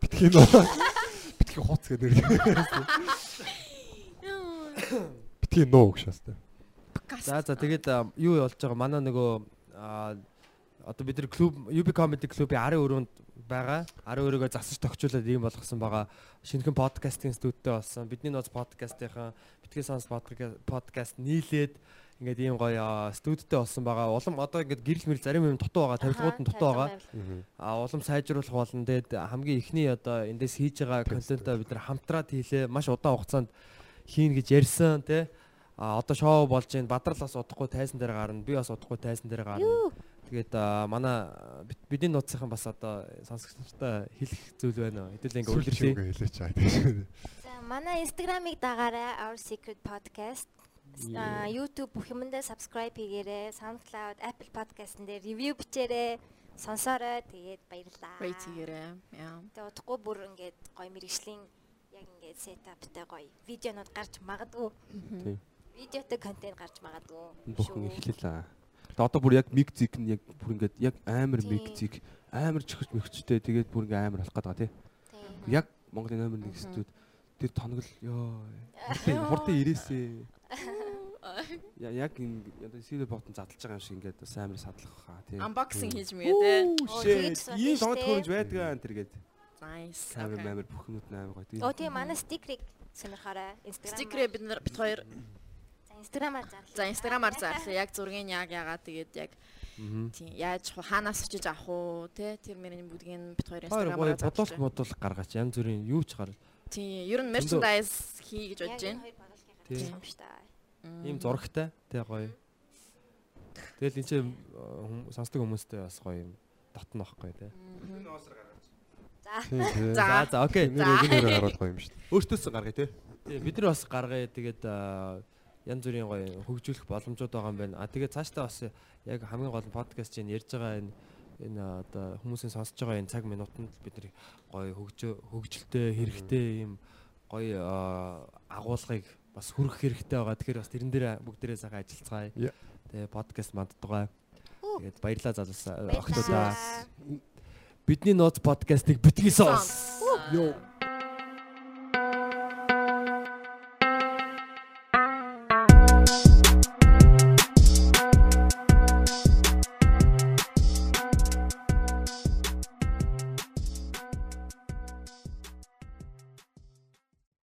Битгий нууц. Битгий хуц гэдэг нэр. Битгий нуу гэж шаастай. За за тэгээд юу болж байгаа манай нөгөө одоо бид нар клуб UB Comedy Club-ийн арын өрөөнд байгаа. Арын өрөөгөө засаж тогтчуулаад ийм болгосон байгаа. Шинэхэн подкастын студитэй болсон. Бидний ноц подкастынхан битгий сонс подкаст нийлээд ингээд ийм гоё а, студитэй болсон байгаа. Улам одоо ингээд гэрэл мэрэл зарим юм дутуу байгаа. Тавилгууд нь дутуу байгаа. А улам сайжруулах болно. Тэгээд хамгийн ихний одоо эндээс хийж байгаа контентоо бид нар хамтраад хийлээ. Маш удаан хугацаанд хийн гэж ярьсан тий. А одоо шоу болж байна. Бадрал бас удахгүй тайсан дээр гарна. Би бас удахгүй тайсан дээр гарна. Тэгээд манай бид- бидний нууцынхан бас одоо сонсогчдод хэлэх зүйл байна уу? Хэдүүл ингээ үг хэлээч аа. За манай Instagram-ыг дагаарай Our Secret Podcast. Аа YouTube бүх юмдаа subscribe хийгээрэй. SoundCloud, Apple Podcast-н дээр review бичээрэй. Сонсоорой. Тэгээд баярлалаа. Хийгээрэй. Яа. Тэгээд удахгүй бүр ингээд гоё мэрэгжлийн яг ингээд сетаптай гоё видеонууд гарч магадгүй. Тийм. Видеотой контент гарч магадгүй. Бүхэн шүү. эхлэлээ. Тэгээ одоо бүр яг миг зиг нь яг бүр ингээд яг амар Тийм. миг зиг амар чихч мөхчтэй тэгээд бүр ингээд амар болох гэдэг тий. Тийм. Яг Монголын номер 1 студ тэр тоног л ёо. Хурдан хурдан ирээсээ. Я яг одоо сидэ ботон задлж байгаа юм шиг ингээд бас амар садлах хаа тий. Unboxing хийж мэгээ сонирхож Ийм тоног штэ. хөрөж байдаг аа тэр гээд. Nice. Okay. амар бүхнүүд амар гоё тий. Оо тийм манай стикерийг сонирхоорой. Instagram. Стикерээ бид нар бит хоёр Instagram-аар зарлаа. за инстаграмаар зарлаа. Яг зургийг яг яагаад тэгээд яг тийм яаж хаанаас очиж авах уу те тэр мөрний бүдгийг бит хоёр бодолт зарлаа. модул гаргаач. Янз бүрийн юу ч гар. Тийм ер нь merchandise хий гэж бодож байна. Тийм. Тийм шүү дээ. Ийм зурагтай тий гоё. Тэгэл энэ чинь сонсдог хүмүүстэй бас гоё юм дотно байхгүй тий. За. Тийм тий. За. За за окей. Нэр өгнөрөө харуулах гоё юм шүү дээ. Өөртөөс гаргая тий. Тий бид нар бас гаргая тэгээд аа, янз бүрийн гоё хөгжүүлэх боломжууд байгаа юм байна. А тэгээд цаашдаа бас яг хамгийн гол нь подкаст чинь ярьж байгаа энэ энэ одоо хүмүүсийн сонсож байгаа энэ цаг минутанд бид нар гоё хөгжилтэй хэрэгтэй юм гоё агуулгыг бас хүргэх хэрэгтэй байгаа. Тэгэхээр бас тэрэн дээр бүгдээрээ сайхан ажиллацгаая. Тэгээ подкаст манддгаа. Тэгээд баярлалаа залуусаа охтуудаа. Бидний нууц подкастыг битгий сонс. Йоо.